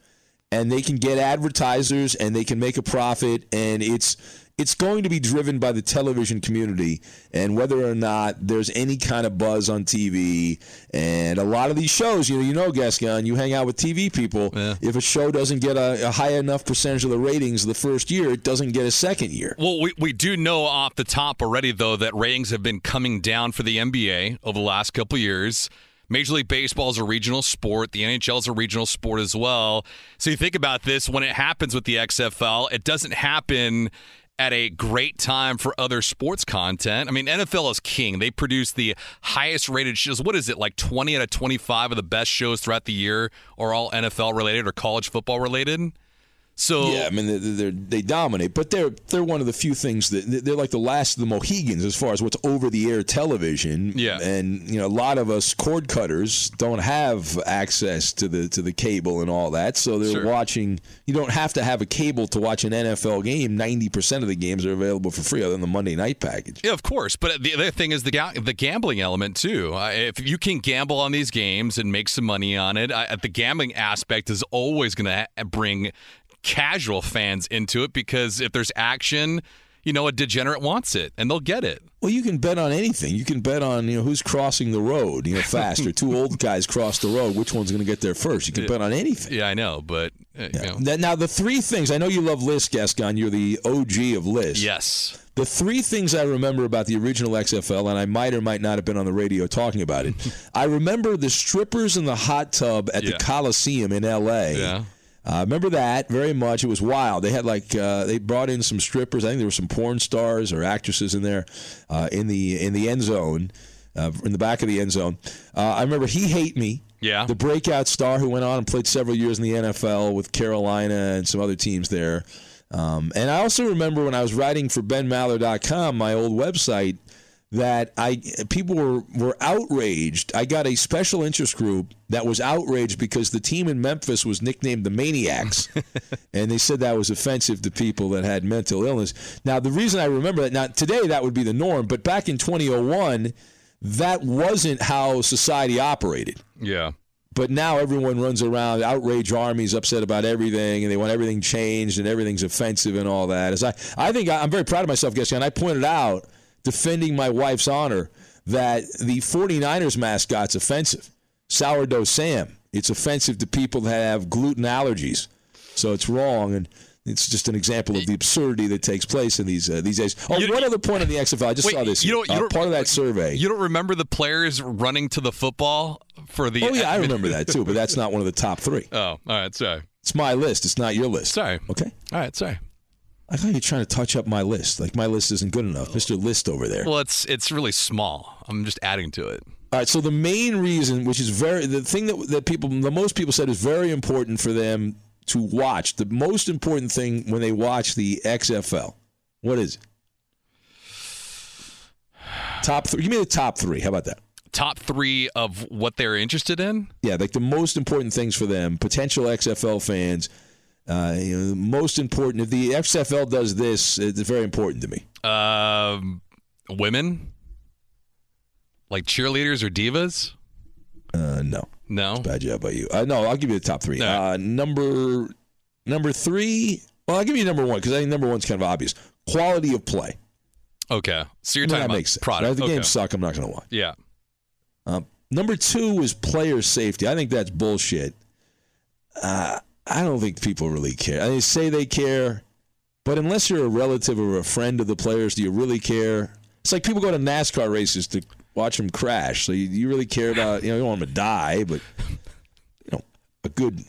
and they can get advertisers and they can make a profit and it's it's going to be driven by the television community and whether or not there's any kind of buzz on TV and a lot of these shows you know you know Gascon you hang out with TV people if a show doesn't get a, a high enough percentage of the ratings the first year it doesn't get a second year Well, we, we do know off the top already, though, that ratings have been coming down for the NBA over the last couple of years. Major League Baseball is a regional sport. The NHL is a regional sport as well. So you think about this when it happens with the XFL, it doesn't happen at a great time for other sports content. I mean, NFL is king. They produce the highest rated shows. What is it, like 20 out of 25 of the best shows throughout the year are all NFL related or college football related? So yeah, I mean they're, they dominate, but they're they're one of the few things that they're like the last of the Mohegans as far as what's over the air television. Yeah. and you know a lot of us cord cutters don't have access to the to the cable and all that, so they're Sure. watching. You don't have to have a cable to watch an NFL game. Ninety percent of the games are available for free, other than the Monday night package. Yeah, of course. But the other thing is the ga- the gambling element too. Uh, if you can gamble on these games and make some money on it, uh, the gambling aspect is always going to ha- bring casual fans into it because if there's action, you know, a degenerate wants it and they'll get it. Well, you can bet on anything. You can bet on you know who's crossing the road, you know, faster. Two old guys cross the road. Which one's going to get there first? You can bet on anything. Yeah, I know, but uh, you know. Now- Now, the three things I know you love list, Gascon. You're the OG of list. Yes. The three things I remember about the original XFL, and I might or might not have been on the radio talking about it. I remember the strippers in the hot tub at Yeah. the Coliseum in L.A. Yeah. I remember that very much. It was wild. They had like uh, they brought in some strippers. I think there were some porn stars or actresses in there uh, in the in the end zone, uh, in the back of the end zone. Uh, I remember he hate me. Yeah. The breakout star who went on and played several years in the NFL with Carolina and some other teams there. Um, and I also remember when I was writing for BenMaller.com, my old website, that I people were were outraged. I got a special interest group that was outraged because the team in Memphis was nicknamed the Maniacs, and they said that was offensive to people that had mental illness. Now, the reason I remember that now today that would be the norm, but back in 2001, that wasn't how society operated. Yeah. But now everyone runs around, outrage armies, upset about everything, and they want everything changed, and everything's offensive and all that. As I, I think I- I'm very proud of myself, Gascon. And I pointed out, defending my wife's honor, that the 49ers mascot's offensive. Sourdough Sam. It's offensive to people that have gluten allergies. So it's wrong, and it's just an example of the absurdity that takes place in these uh, these days. Oh, You- one other point on the XFL. I just Wait, saw this. you don't- you uh, don't- part of that survey. You don't remember the players running to the football for the oh yeah, I remember that too, but that's not one of the top three. Oh, all right, sorry. It's my list. It's not your list. Sorry. Okay. All right. Sorry. I thought you're trying to touch up my list. Like my list isn't good enough, Mister List over there. Well, it's it's really small. I'm just adding to it. All right. So the main reason, which is very the thing that that people, the most people said is very important for them to watch. The most important thing when they watch the XFL, what is it? Top three. Give me the top three. How about that? Top three of what they're interested in. Yeah, like the most important things for them, potential XFL fans. Uh, you know, most important. If the XFL does this, it's very important to me. Um, women, like cheerleaders or divas. Uh, no, no, bad job by you. Uh, no, I'll give you the top three. Uh, number number three. Well, I'll give you number one because I think number one's kind of obvious. Quality of play. Okay, so you're I mean, talking that about makes sense. product. Right? If the okay. games suck, I'm not going to watch. Yeah. Um, number two is player safety. I think that's bullshit. Uh, I don't think people really care. I mean, they say they care, but unless you're a relative or a friend of the players, do you really care? It's like people go to NASCAR races to watch them crash. So you, you really care about, you know, you don't want them to die, but, you know, a good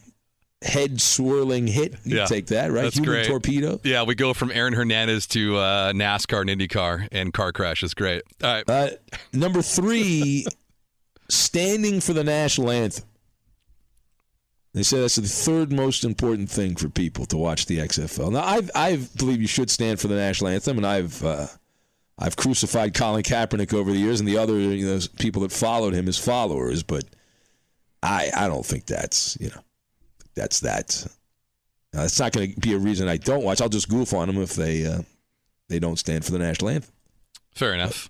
head swirling hit, you yeah, take that, right? That's Human great. torpedo. Yeah, we go from Aaron Hernandez to uh, NASCAR and IndyCar and car crashes. Great. All right. Uh, number three, standing for the national anthem. They say that's the third most important thing for people to watch the XFL. Now, I I believe you should stand for the national anthem, and I've uh, I've crucified Colin Kaepernick over the years, and the other you know people that followed him as followers. But I I don't think that's you know that's that. Now, that's not going to be a reason I don't watch. I'll just goof on them if they uh, they don't stand for the national anthem. Fair enough.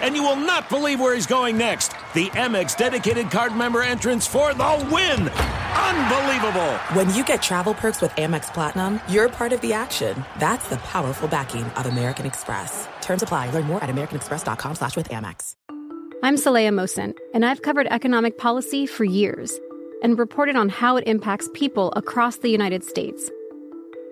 And you will not believe where he's going next. The Amex dedicated card member entrance for the win! Unbelievable! When you get travel perks with Amex Platinum, you're part of the action. That's the powerful backing of American Express. Terms apply. Learn more at americanexpress.com slash with Amex. I'm Saleha Mohsin, and I've covered economic policy for years and reported on how it impacts people across the United States.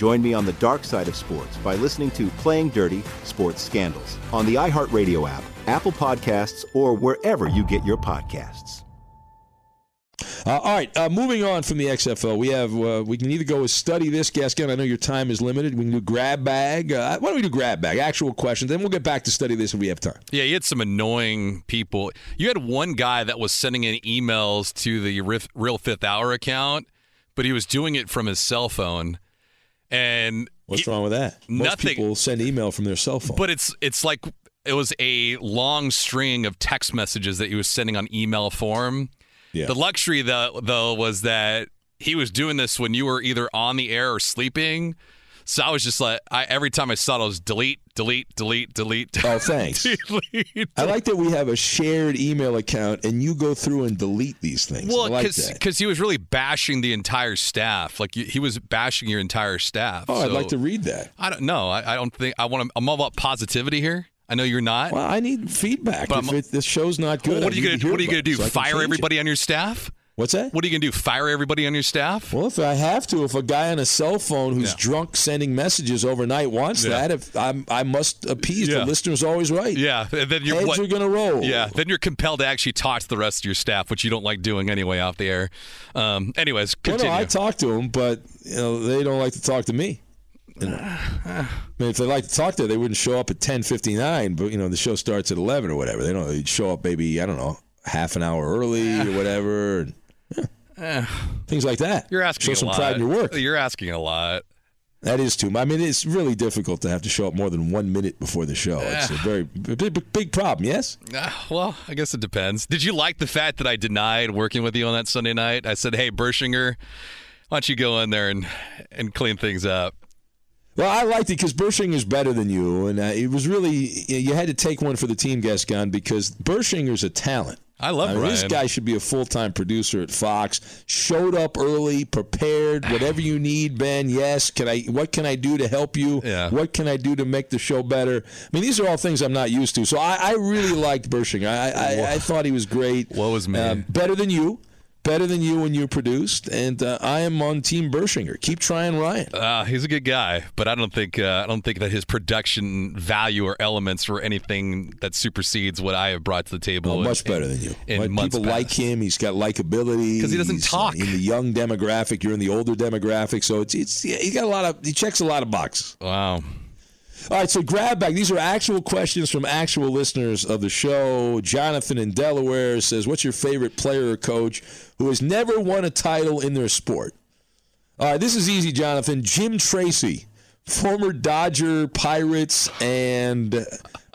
Join me on the dark side of sports by listening to Playing Dirty Sports Scandals on the iHeartRadio app, Apple Podcasts, or wherever you get your podcasts. Uh, all right, uh, moving on from the XFL, we have uh, we can either go with study this, Gascon. I know your time is limited. We can do grab bag. Uh, why don't we do grab bag? Actual questions, then we'll get back to study this if we have time. Yeah, you had some annoying people. You had one guy that was sending in emails to the Real Fifth Hour account, but he was doing it from his cell phone. And What's he- wrong with that? Most Nothing. people send email from their cell phone. But it's it's like it was a long string of text messages that he was sending on email form. Yeah. The luxury though, though was that he was doing this when you were either on the air or sleeping. So I was just like, I, every time I saw it, I was delete, delete, delete, delete. Oh, thanks. delete. I like that we have a shared email account and you go through and delete these things. Well, I like because he was really bashing the entire staff. Like he was bashing your entire staff. Oh, I'd like to read that. I don't know. I, I don't think I want to. I'm all about positivity here. I know you're not. Well, I need feedback. But if it, the show's not good, Well, what are you gonna to What are you gonna do? so Fire change it. everybody on your staff? What's that? What are you gonna do? Fire everybody on your staff? Well, if I have to, if a guy on a cell phone who's Yeah. drunk sending messages overnight wants Yeah. that, if I'm, I must appease Yeah. the listener's always right. Yeah, and then you're Heads what, are gonna roll. Yeah, then you're compelled to actually talk to the rest of your staff, which you don't like doing anyway off the air. Um, anyways, Well, no, I talk to them, but you know they don't like to talk to me. I mean, if they like to talk to, they wouldn't show up at ten fifty nine. But you know, the show starts at eleven or whatever. They don't. They'd show up maybe I don't know half an hour early or whatever. And, yeah. Things like that. you're asking Show some lot. pride in your work. You're asking a lot. That is too. much. I mean, it's really difficult to have to show up more than one minute before the show. It's a very big, big, problem. Yes. Ah, well, I guess it depends. Did you like the fact that I denied working with you on that Sunday night? I said, "Hey, Bershinger, why don't you go in there and and clean things up?" Well, I liked it because Bershing is better than you, and uh, it was really you had to take one for the team, Gascon, because Bershinger's a talent. I love I mean, This guy should be a full time producer at Fox. Showed up early, prepared. Whatever you need, Ben. Yes. Can I? What can I do to help you? Yeah. What can I do to make the show better? I mean, these are all things I'm not used to. So I, I really liked Bershinger. I, I, I thought he was great. What was me? Um, better than you. Better than you when you produced, and uh, I am on Team Bershinger. Keep trying, Ryan. Uh, he's a good guy, but I don't think uh, I don't think that his production value or elements were anything that supersedes what I have brought to the table. Oh, in- much better than you. In Like, people like him. He's got likability because he doesn't He's, uh, talk. in the young demographic. You're in the older demographic, so it's it's he got a lot of he checks a lot of boxes. Wow. All right, so grab back. These are actual questions from actual listeners of the show. Jonathan in Delaware says, "What's your favorite player or coach who has never won a title in their sport?" All right, this is easy, Jonathan. Jim Tracy, former Dodger, Pirates, and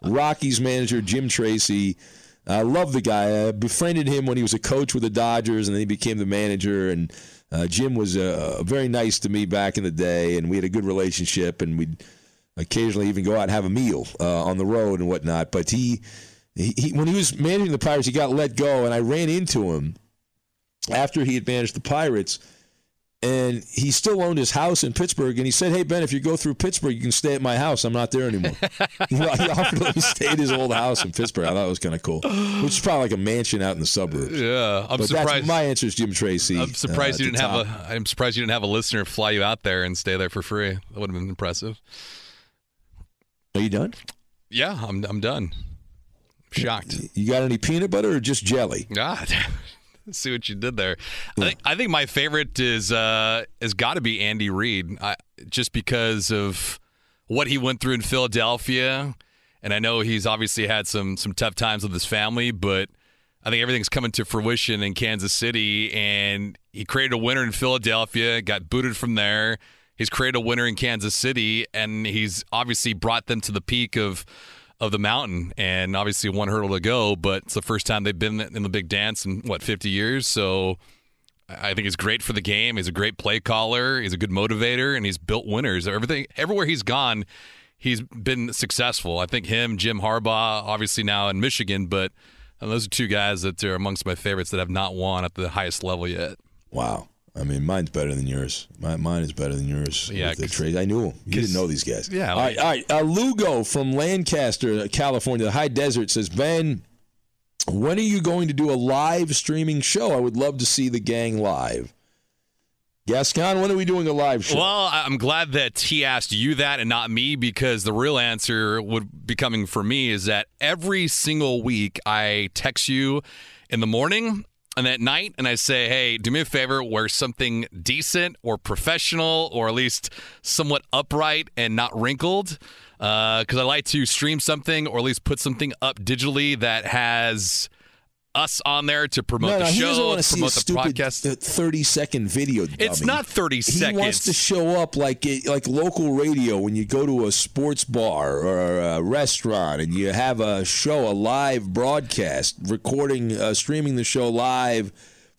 Rockies manager Jim Tracy. I love the guy. I befriended him when he was a coach with the Dodgers, and then he became the manager. And uh, Jim was uh, very nice to me back in the day, and we had a good relationship, and we'd occasionally even go out and have a meal uh, on the road and whatnot. But he, he, he, when he was managing the Pirates, he got let go, and I ran into him after he had managed the Pirates. And he still owned his house in Pittsburgh. And he said, Hey, Ben, if you go through Pittsburgh, you can stay at my house. I'm not there anymore. he offered to stay at his old house in Pittsburgh. I thought it was kind of cool, which is probably like a mansion out in the suburbs. Yeah, I'm but surprised. That's, my answer is Jim Tracy. I'm surprised, uh, you didn't top. have a, I'm surprised you didn't have a listener fly you out there and stay there for free. That would have been impressive. Are you done? Yeah, I'm. I'm done. Shocked. You got any peanut butter or just jelly? God, see what you did there. I think I think my favorite is uh has got to be Andy Reid, I, just because of what he went through in Philadelphia, and I know he's obviously had some some tough times with his family, but I think everything's coming to fruition in Kansas City, and he created a winner in Philadelphia, got booted from there. He's created a winner in Kansas City, and he's obviously brought them to the peak of of the mountain, and obviously one hurdle to go. But it's the first time they've been in the big dance in what 50 years. So I think he's great for the game. He's a great play caller. He's a good motivator, and he's built winners. Everything, everywhere he's gone, he's been successful. I think him, Jim Harbaugh, obviously now in Michigan, but uh, those are two guys that are amongst my favorites that have not won at the highest level yet. Wow. I mean, mine's better than yours. My, mine is better than yours. Yeah, with the trade. I knew him. You didn't know these guys. Yeah, All like- right. All right. Uh, Lugo from Lancaster, California, the high desert says, Ben, when are you going to do a live streaming show? I would love to see the gang live. Gascon, when are we doing a live show? Well, I'm glad that he asked you that and not me because the real answer would be coming for me is that every single week I text you in the morning and at night and I say, hey, do me a favor, wear something decent or professional or at least somewhat upright and not wrinkled. Uh, because I like to stream something or at least put something up digitally that has us on there to promote no, no, the show, to to see a promote the podcast. thirty-second video. It's not 30 He seconds. He wants to show up like it- like local radio when you go to a sports bar or a restaurant and you have a show, a live broadcast, recording, uh, streaming the show live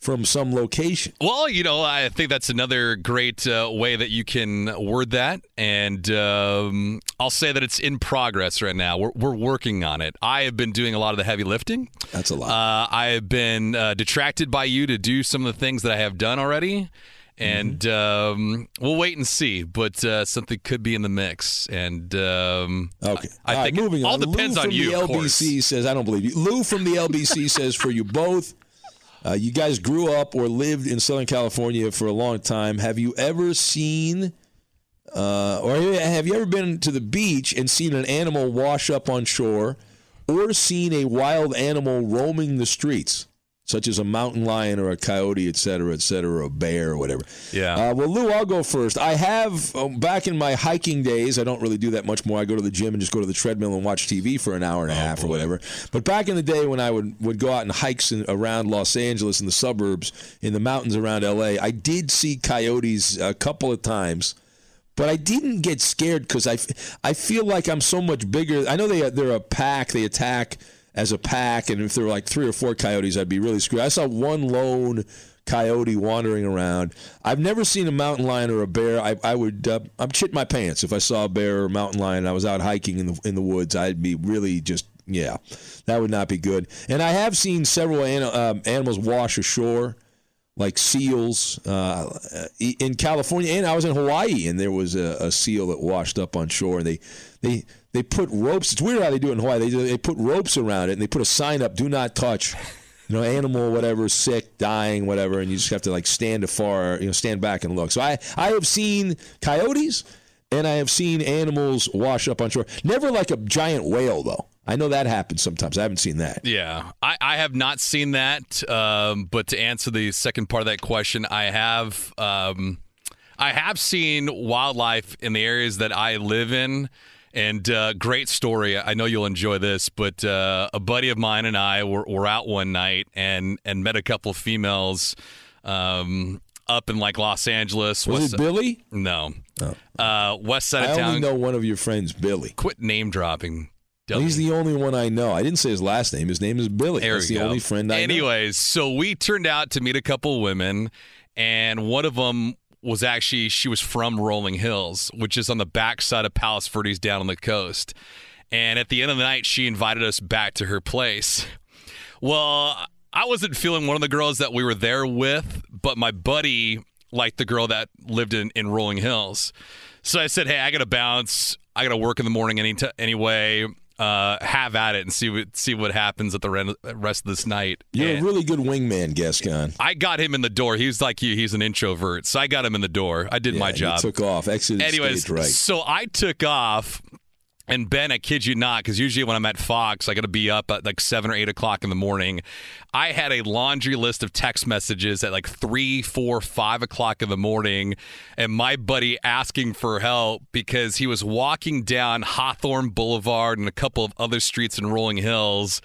from some location. Well, you know, I think that's another great uh, way that you can word that. And um, I'll say that it's in progress right now. We're, we're working on it. I have been doing a lot of the heavy lifting. That's a lot. Uh, I have been uh, detracted by you to do some of the things that I have done already. And Mm-hmm. um, we'll wait and see, but uh, something could be in the mix. And um, Okay. I, I All right, think moving it all on. depends Lou on from you. The course. LBC says, I don't believe you. Lou from the LBC says, for you both, uh, you guys grew up or lived in Southern California for a long time. Have you ever seen, uh, or have you ever been to the beach and seen an animal wash up on shore, or seen a wild animal roaming the streets? Such as a mountain lion or a coyote, et cetera, et cetera, or a bear or whatever. Yeah. Uh, well, Lou, I'll go first. I have um, back in my hiking days. I don't really do that much more. I go to the gym and just go to the treadmill and watch TV for an hour and a half or whatever. But back in the day when I would would go out and hikes in, around Los Angeles in the suburbs, in the mountains around LA, I did see coyotes a couple of times. But I didn't get scared because I, I feel like I'm so much bigger. I know they they're a pack. They attack as a pack, and if there were like three or four coyotes, I'd be really screwed. I saw one lone coyote wandering around. I've never seen a mountain lion or a bear. I, I would uh, I'm shit my pants if I saw a bear or a mountain lion. And I was out hiking in the in the woods. I'd be really just yeah, that would not be good. And I have seen several an, um, animals wash ashore like seals uh, in California, and I was in Hawaii, and there was a, a seal that washed up on shore. And they they they put ropes. It's weird how they do it in Hawaii. They they put ropes around it, and they put a sign up: "Do not touch." You know, animal, whatever, sick, dying, whatever, and you just have to like stand afar, you know, stand back and look. So I I have seen coyotes, and I have seen animals wash up on shore. Never like a giant whale though. I know that happens sometimes. I haven't seen that. Yeah, I, I have not seen that. Um, but to answer the second part of that question, I have. Um, I have seen wildlife in the areas that I live in. And uh, great story. I know you'll enjoy this, but uh, a buddy of mine and I were, were out one night and, and met a couple of females um, up in like Los Angeles. Was west- it Billy? No. Uh, west side I of town. only know one of your friends, Billy. Quit name dropping. He's the only one I know. I didn't say his last name. His name is Billy. There That's the go. only friend I know. Anyways, so we turned out to meet a couple women, and one of them was actually she was from Rolling Hills, which is on the backside of Palos Verdes down on the coast. And at the end of the night, she invited us back to her place. Well, I wasn't feeling one of the girls that we were there with, but my buddy liked the girl that lived in, in Rolling Hills. So I said, "Hey, I got to bounce. I got to work in the morning any t- anyway. Uh, have at it and see what see what happens at the rest of this night." You're And a really good wingman, Gascon. I got him in the door. He was like you. He's an introvert, so I got him in the door. I did my Yeah, you job. took off. Exited Anyways, right. so I took off. And Ben, I kid you not, because usually when I'm at Fox, I got to be up at like seven or eight o'clock in the morning. I had a laundry list of text messages at like three, four, five o'clock in the morning, and my buddy asking for help because he was walking down Hawthorne Boulevard and a couple of other streets in Rolling Hills,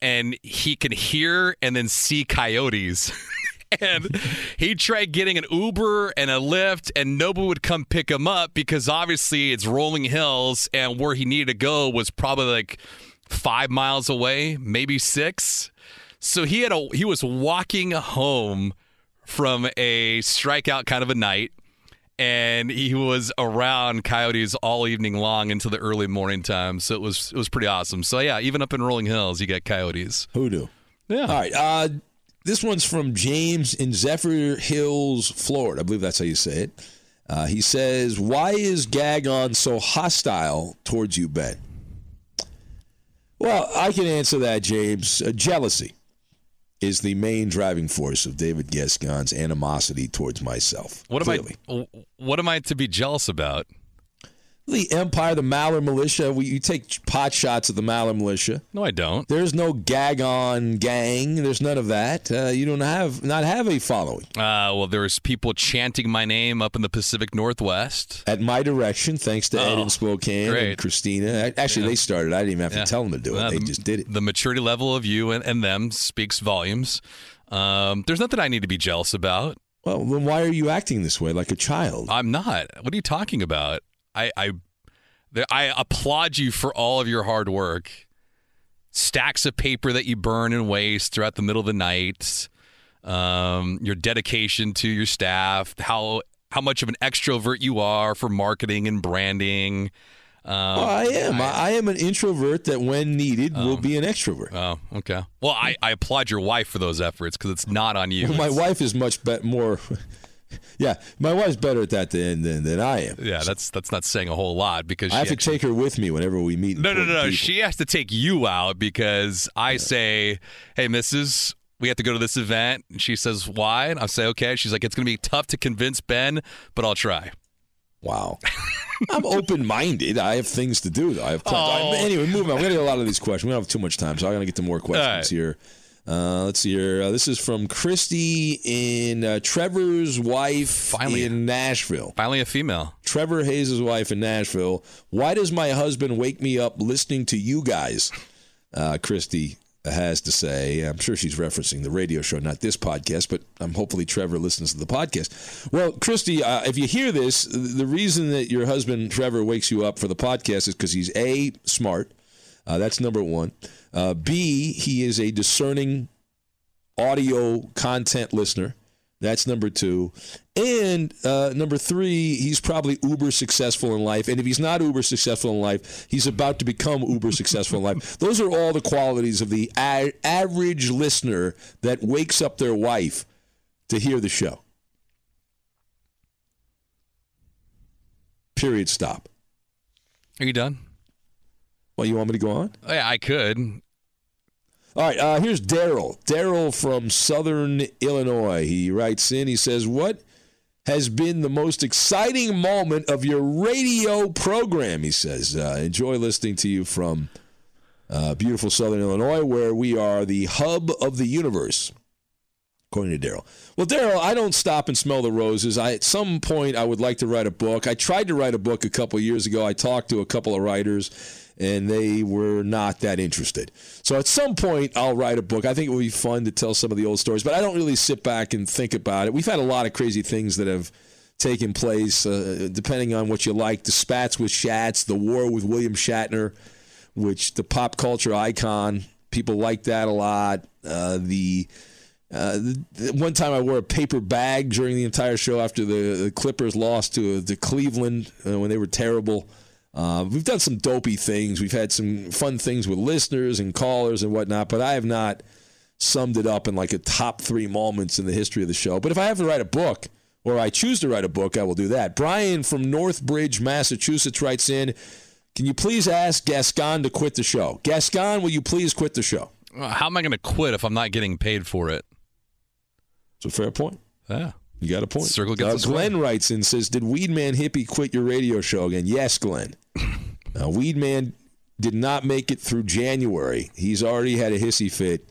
and he could hear and then see coyotes. and he tried getting an Uber and a Lyft, and nobody would come pick him up because obviously it's rolling hills, and where he needed to go was probably like five miles away, maybe six. So he had a he was walking home from a strikeout kind of a night, and he was around coyotes all evening long into the early morning time. So it was it was pretty awesome. So yeah, even up in Rolling Hills, you get coyotes. Hoodoo. Yeah. All right. Uh, this one's from James in Zephyrhills, Florida. I believe that's how you say it. Uh, he says, "Why is Gascon so hostile towards you, Ben?" Well, I can answer that, James. Uh, jealousy is the main driving force of David Gascon's animosity towards myself. What clearly. am I? What am I to be jealous about? The Empire, the Maller Militia. We, you take pot shots at the Maller Militia. No, I don't. There's no gag on gang. There's none of that. Uh, you don't have not have a following. Uh, well, there was people chanting my name up in the Pacific Northwest. At my direction, thanks to Ed Oh, in Spokane great. and Christina. Actually, Yeah. they started. I didn't even have Yeah. to tell them to do it. Uh, they the- just did it. The maturity level of you and, and them speaks volumes. Um, there's nothing I need to be jealous about. Well, then why are you acting this way like a child? I'm not. What are you talking about? I I, I applaud you for all of your hard work. Stacks of paper that you burn and waste throughout the middle of the night. um, your dedication to your staff, how how much of an extrovert you are for marketing and branding. Um, Well, I am. I, I am an introvert that, when needed, will be an extrovert. Oh, okay. Well, I, I applaud your wife for those efforts because it's not on you. Well, my wife is much be- more. yeah, my wife's better at that than than, than I am. Yeah, that's that's not saying a whole lot because I have to take her with me whenever we meet. No, no, no, no. She has to take you out because I say, "Hey, Mrs." We have to go to this event. And she says, "Why?" And I say, "Okay." She's like, "It's going to be tough to convince Ben, but I'll try." Wow. I'm open minded. I have things to do, though. I have time. Oh. Anyway, moving on. We're going to get a lot of these questions. We don't have too much time, so I'm going to get to more questions right. here. Uh, let's see here. Uh, this is from Christy in uh, Trevor's wife Finally. in Nashville. Finally, a female. Trevor Hayes' wife in Nashville. Why does my husband wake me up listening to you guys? Uh, Christy has to say. I'm sure she's referencing the radio show, not this podcast, but um, hopefully Trevor listens to the podcast. Well, Christy, uh, if you hear this, the reason that your husband Trevor wakes you up for the podcast is because he's a smart. Uh, that's number one. Uh, B, he is a discerning audio content listener. That's number two. And uh, number three, he's probably uber successful in life. And if he's not uber successful in life, he's about to become uber successful in life. Those are all the qualities of the a- average listener that wakes up their wife to hear the show. Period. Stop. Are you done? Well, you want me to go on? Oh, yeah, I could. All right, uh, here's Daryl. Daryl from Southern Illinois. He writes in, he says, What has been the most exciting moment of your radio program? He says, uh, Enjoy listening to you from uh, beautiful Southern Illinois, where we are the hub of the universe. According to Daryl. Well, Daryl, I don't stop and smell the roses. I, at some point, I would like to write a book. I tried to write a book a couple years ago. I talked to a couple of writers, and they were not that interested. So at some point, I'll write a book. I think it would be fun to tell some of the old stories, but I don't really sit back and think about it. We've had a lot of crazy things that have taken place, uh, depending on what you like. The spats with Shats, the war with William Shatner, which the pop culture icon, people like that a lot. Uh, the uh, the, the one time I wore a paper bag during the entire show after the, the Clippers lost to to Cleveland uh, when they were terrible. Uh, we've done some dopey things. We've had some fun things with listeners and callers and whatnot, but I have not summed it up in like a top three moments in the history of the show. But if I have to write a book, or I choose to write a book, I will do that. Brian from Northbridge, Massachusetts writes in Can you please ask Gascon to quit the show? Gascon, will you please quit the show? How am I going to quit if I'm not getting paid for it? It's a fair point. Yeah. You got a point. Circle gets uh. Glenn writes in says, "Did Weedman Hippie quit your radio show again?" Yes, Glenn. Uh, Weedman did not make it through January. He's already had a hissy fit,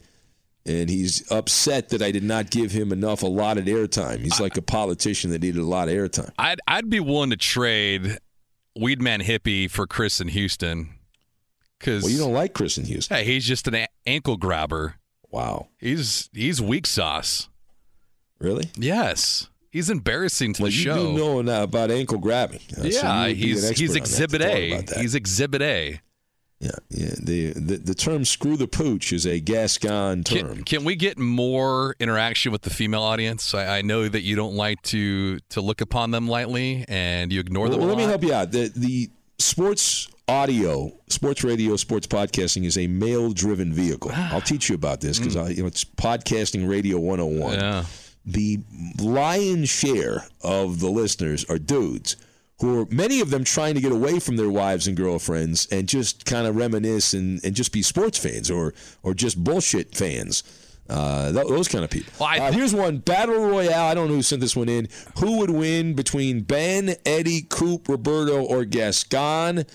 and he's upset that I did not give him enough allotted airtime. He's like a politician that needed a lot of airtime. I'd I'd be willing to trade Weedman Hippie for Chris in Houston. Because Well, you don't like Chris in Houston. Hey, he's just an a- ankle grabber. Wow. He's he's weak sauce. Really? Yes. He's embarrassing to Well, the you show. do know now about ankle grabbing. Uh, yeah, an he's he's exhibit A. He's exhibit A. Yeah, yeah. The, the the term "screw the pooch" is a Gascon term. Can, can we get more interaction with the female audience? I, I know that you don't like to to look upon them lightly and you ignore them. Well, a let me help you out. The the sports audio, sports radio, sports podcasting is a male driven vehicle. I'll teach you about this because I you know it's podcasting radio 101. Yeah. The lion's share of the listeners are dudes who are many of them trying to get away from their wives and girlfriends and just kind of reminisce and, and just be sports fans or or just bullshit fans. Uh, th- those kind of people. uh, here's one battle royale. I don't know who sent this one in. Who would win between Ben, Eddie, Coop, Roberto, or Gascon?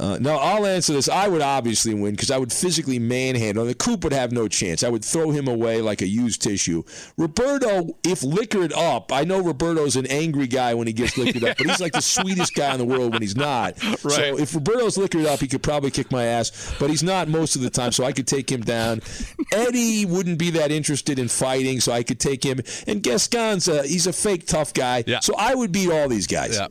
Uh, no, I'll answer this. I would obviously win because I would physically manhandle. The Coop would have no chance. I would throw him away like a used tissue. Roberto, if liquored up, I know Roberto's an angry guy when he gets liquored up, but he's like the sweetest guy in the world when he's not. So if Roberto's liquored up, he could probably kick my ass, but he's not most of the time, so I could take him down. Eddie wouldn't be that interested in fighting, so I could take him. And Gascon's a, he's a fake tough guy, yeah. so I would beat all these guys. Yeah.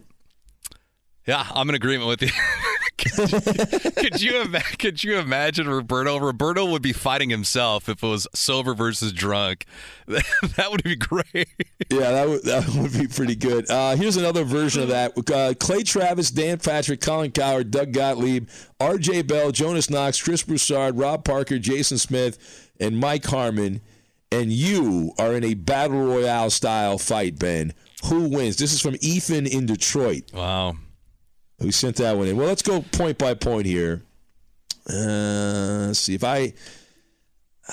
Yeah, I'm in agreement with you. could you ima- could you imagine Roberto? Roberto would be fighting himself if it was sober versus drunk. that would be great. Yeah, that would, that would be pretty good. Uh, here's another version of that. Uh, Clay Travis, Dan Patrick, Colin Cowherd, Doug Gottlieb, R.J. Bell, Jonas Knox, Chris Broussard, Rob Parker, Jason Smith, and Mike Harmon. And you are in a battle royale style fight, Ben. Who wins? This is from Ethan in Detroit. Wow. We sent that one in. Well, let's go point by point here. Uh, see if I.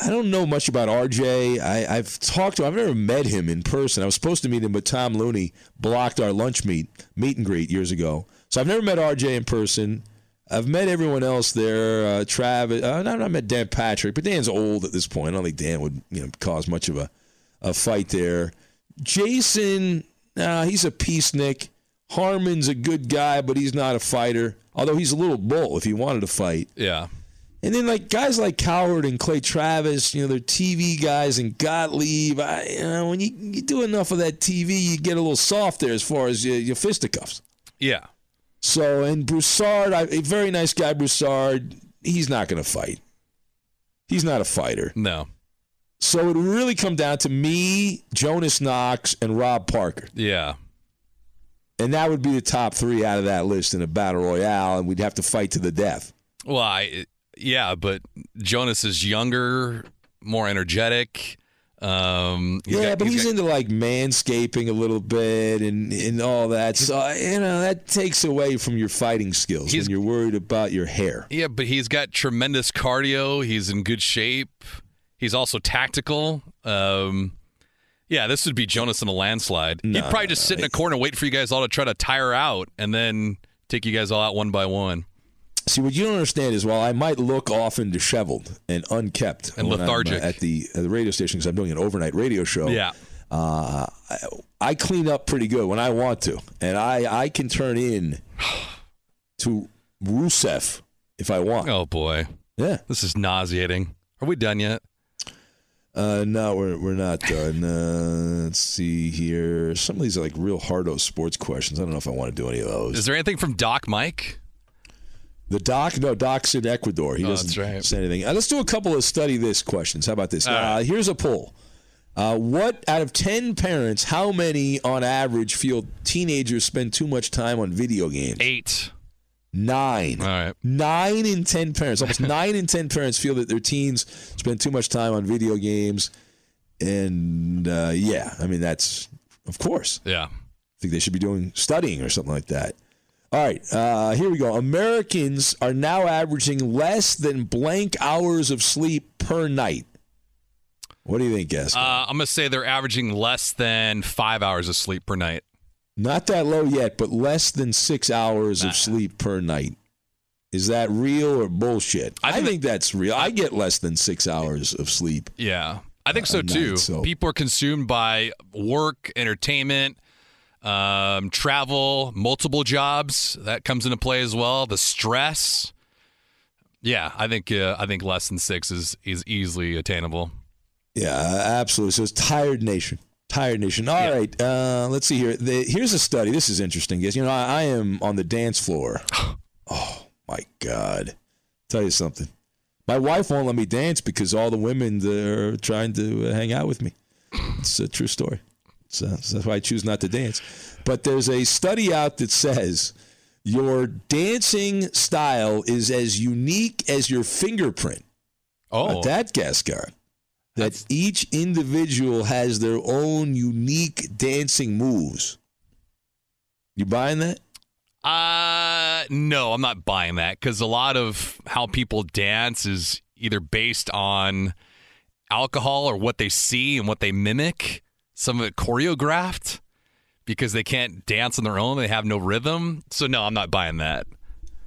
I don't know much about RJ. I, I've talked to him. I've never met him in person. I was supposed to meet him, but Tom Looney blocked our lunch meet, meet and greet years ago. So I've never met RJ in person. I've met everyone else there. Uh, Travis. Uh, I've not met Dan Patrick, but Dan's old at this point. I don't think Dan would you know cause much of a, a fight there. Jason, uh, he's a peacenik. Harmon's a good guy, but he's not a fighter. Although he's a little bull if he wanted to fight. Yeah. And then like guys like Cowherd and Clay Travis, you know, they're TV guys and Gottlieb. I, you know, when you, you do enough of that TV, you get a little soft there as far as your, your fisticuffs. Yeah. So and Broussard, I, a very nice guy, Broussard. He's not going to fight. He's not a fighter. No. So it really come down to me, Jonas Knox, and Rob Parker. Yeah. And that would be the top three out of that list in a battle royale, and we'd have to fight to the death. Well, I yeah, but Jonas is younger, more energetic. Um, yeah, got- but he's, got- into like manscaping a little bit and, and all that. So you know that takes away from your fighting skills when you're worried about your hair. yeah, but he's got tremendous cardio. He's in good shape. He's also tactical. Um, yeah, this would be Jonas in a landslide. He'd No, probably just sit in a corner, wait for you guys all to try to tire out, and then take you guys all out one by one. See, what you don't understand is while I might look often disheveled and unkept And uh, lethargic. at the at the radio station because I'm doing an overnight radio show. Yeah. uh, I, I clean up pretty good when I want to, and I I can turn in to Rusev if I want. Oh boy, yeah, this is nauseating. Are we done yet? Uh, no, we're we're not done. Uh, let's see here. Some of these are like real hardo sports questions. I don't know if I want to do any of those. Is there anything from Doc Mike? The doc, no, doc's in Ecuador. He Oh, doesn't right. say anything. Uh, let's do a couple of study this questions. How about this? Uh, right. here's a poll. Uh, what out of 10 parents, how many on average feel teenagers spend too much time on video games? Eight. Nine. All right. Nine in 10 parents, almost nine in 10 parents feel that their teens spend too much time on video games. And uh, yeah, I mean, that's, of course. Yeah. I think they should be doing studying or something like that. All right, uh, here we go. Americans are now averaging less than blank hours of sleep per night. What do you think, Guess? Uh, I'm gonna say they're averaging less than five hours of sleep per night. Not that low yet, but less than six hours of sleep per night. Is that real or bullshit? I think, that's real. I get less than six hours of sleep. Yeah, I think so a night, too. so- People are consumed by work, entertainment, um, travel, multiple jobs. That comes into play as well. The stress. Yeah, I think uh, I think less than six is is easily attainable. Yeah, absolutely. So it's tired nation. Tired nation. All right. Uh, let's see here. The, here's a study. This is interesting, guys. You know, I, I am on the dance floor. Oh my God! Tell you something. My wife won't let me dance because all the women are trying to uh, hang out with me. It's a true story. So that's why I choose not to dance. But there's a study out that says your dancing style is as unique as your fingerprint. Oh, Not that Gascon. That each individual has their own unique dancing moves. You buying that? Uh, no, I'm not buying that because a lot of how people dance is either based on alcohol or what they see and what they mimic. Some of it choreographed because they can't dance on their own. They have no rhythm. So, no, I'm not buying that.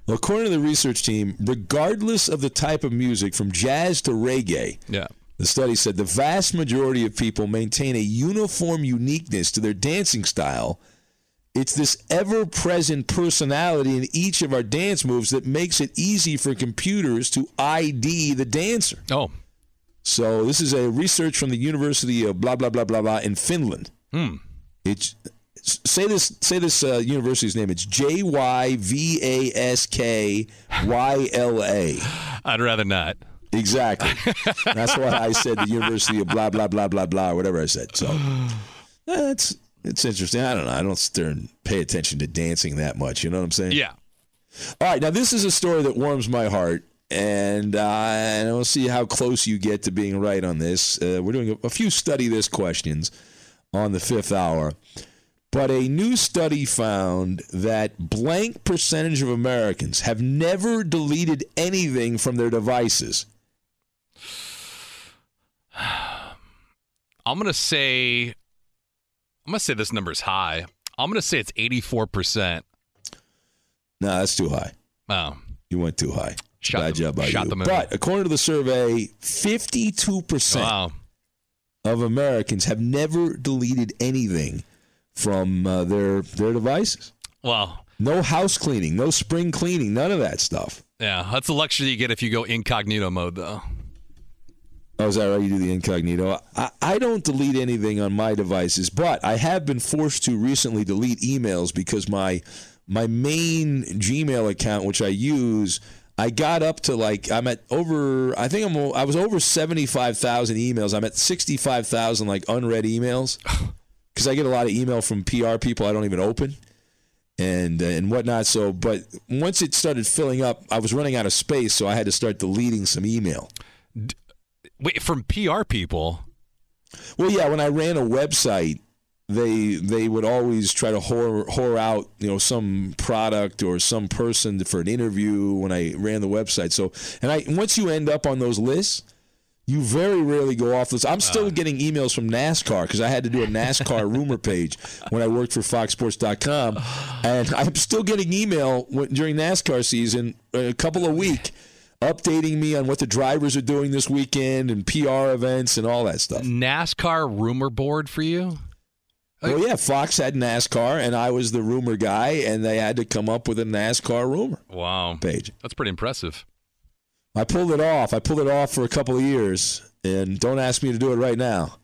Well, according to the research team, regardless of the type of music, from jazz to reggae, Yeah. The study said the vast majority of people maintain a uniform uniqueness to their dancing style. It's this ever present personality in each of our dance moves that makes it easy for computers to ID the dancer. Oh. So, this is a research from the University of blah, blah, blah, blah, blah in Finland. Hmm. It's Say this. Say this uh, university's name. It's J Y V A S K Y L A. I'd rather not. Exactly. That's why I said the University of blah blah blah blah blah whatever I said. So that's it's interesting. I don't know. I don't sit there and pay attention to dancing that much. You know what I'm saying? Yeah. All right. Now this is a story that warms my heart, and uh, and we'll see how close you get to being right on this. Uh, we're doing a, a few study this questions on the fifth hour. But a new study found that blank percentage of Americans have never deleted anything from their devices. I'm gonna say, I'm gonna say this number is high. I'm gonna say it's 84 percent. No, that's too high. Oh, You went too high. Shot Bad the- job by shot you. the moon. But according to the survey, 52% wow. of Americans have never deleted anything from uh, their their devices. Well, No house cleaning, no spring cleaning, none of that stuff. yeah, that's the luxury you get if you go incognito mode, though. Oh, is that right? You do the incognito. I, I don't delete anything on my devices, but I have been forced to recently delete emails because my my main Gmail account, which I use, I got up to like I'm at over. I think I'm. I was over seventy five thousand emails. I'm at sixty five thousand like unread emails because I get a lot of email from PR people I don't even open and uh, and whatnot. So, but once it started filling up, I was running out of space, so I had to start deleting some email. Wait, from PR people. Well, yeah, when I ran a website, they they would always try to whore, whore out you know some product or some person for an interview when I ran the website. So, and I once you end up on those lists. You very rarely go off this. I'm still uh. getting emails from NASCAR because I had to do a NASCAR rumor page when I worked for FoxSports.com, and I'm still getting email during NASCAR season, uh, a couple a week, updating me on what the drivers are doing this weekend and PR events and all that stuff. NASCAR rumor board for you? Well, yeah, Fox had NASCAR, and I was the rumor guy, and they had to come up with a NASCAR rumor Wow. page. That's pretty impressive. I pulled it off. I pulled it off for a couple of years, and don't ask me to do it right now.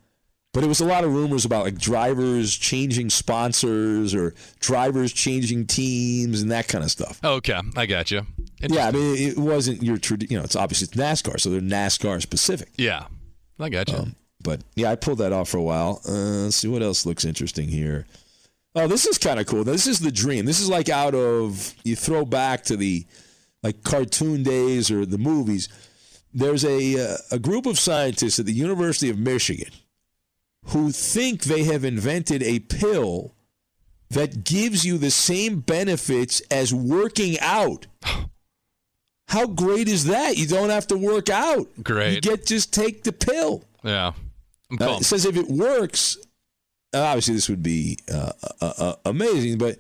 But it was a lot of rumors about like drivers changing sponsors or drivers changing teams and that kind of stuff. Okay, I got you. Yeah, I mean, it wasn't your tradi- you know, it's obviously it's NASCAR, so they're NASCAR specific. Yeah, I got you. Um, but yeah, I pulled that off for a while. Uh, let's see what else looks interesting here. Oh, this is kind of cool. This is the dream. This is like out of you throw back to the like cartoon days or the movies. There's a uh, a group of scientists at the University of Michigan who think they have invented a pill that gives you the same benefits as working out. How great is that? You don't have to work out. Great. You get just take the pill. yeah. Uh, it says if it works, uh, obviously this would be uh, uh, uh, amazing, but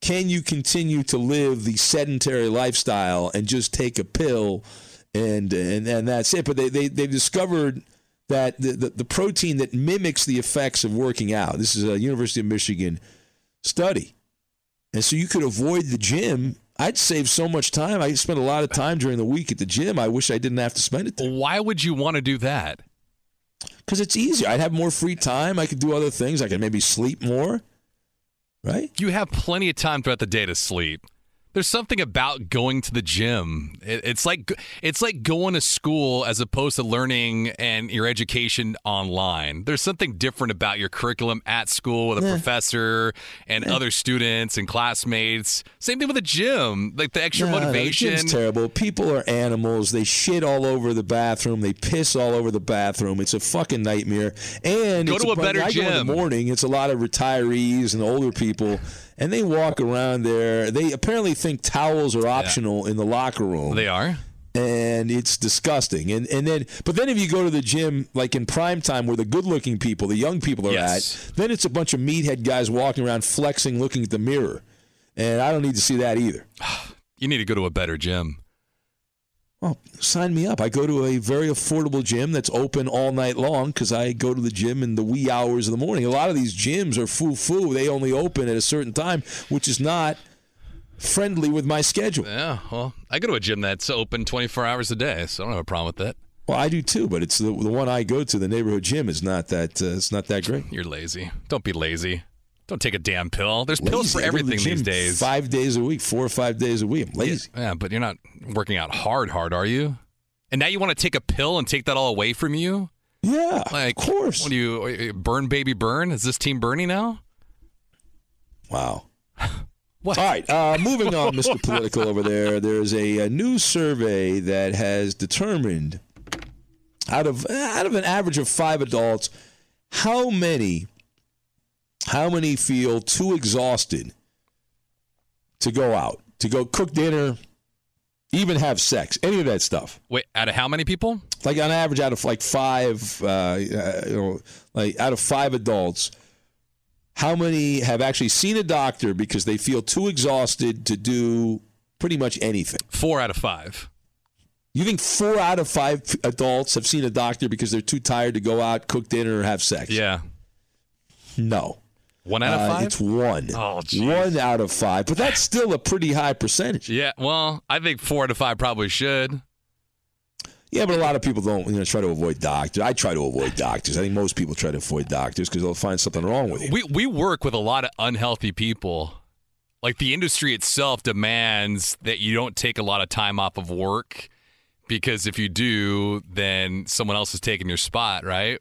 can you continue to live the sedentary lifestyle and just take a pill and and, and that's it? But they, they, they've discovered that the, the, the protein that mimics the effects of working out, this is a University of Michigan study. And so you could avoid the gym. I'd save so much time. I spend a lot of time during the week at the gym. I wish I didn't have to spend it there. Why would you want to do that? Because it's easier. I'd have more free time. I could do other things. I could maybe sleep more. Right? You have plenty of time throughout the day to sleep. There's something about going to the gym. It- It's like it's like going to school as opposed to learning and your education online. There's something different about your curriculum at school with a professor and other students and classmates. Same thing with the gym, like the extra No, no, the motivation. gym's terrible. People are animals. They shit all over the bathroom. They piss all over the bathroom. It's a fucking nightmare. And Go it's to a bu- better I go in gym. the morning. It's a lot of retirees and older people, and they walk around there. They apparently think towels are optional in the locker room. they are. and it's disgusting. And and then, but then if you go to the gym like in prime time where the good-looking people, the young people are Yes. at, then it's a bunch of meathead guys walking around flexing, looking at the mirror, and I don't need to see that either. You need to go to a better gym. Well, sign me up. I go to a very affordable gym that's open all night long because I go to the gym in the wee hours of the morning. A lot of these gyms are foo foo. They only open at a certain time, which is not friendly with my schedule. Yeah, well, I go to a gym that's open 24 hours a day, so I don't have a problem with that. Well, I do too, but it's the, the one I go to. The neighborhood gym is not that. Uh, it's not that great. You're lazy. Don't be lazy. Don't take a damn pill. There's pills for to the everything these days. Five days a week, four or five days a week. I'm lazy. Yeah, but you're not working out hard, hard, are you? And now you want to take a pill and take that all away from you? Yeah, like, of course. What do you burn, baby, burn? Is this team Bernie now? Wow. All right, uh, moving on, Mr. Political over there. There's a, a new survey that has determined out of out of an average of five adults, how many how many feel too exhausted to go out, to go cook dinner, even have sex, any of that stuff. Wait, out of how many people? Like on average, out of like five, uh, you know, like out of five adults, how many have actually seen a doctor because they feel too exhausted to do pretty much anything? Four out of five. You think four out of five adults have seen a doctor because they're too tired to go out, cook dinner, or have sex? Yeah. No. One out of Uh, five? It's one. Oh, jeez. One out of five. But that's still a pretty high percentage. Yeah, well, I think four out of five probably should. Yeah, but a lot of people don't, you know, try to avoid doctors. I try to avoid doctors. I think most people try to avoid doctors because they'll find something wrong with you. We we work with a lot of unhealthy people. Like the industry itself demands that you don't take a lot of time off of work because if you do, then someone else is taking your spot, right?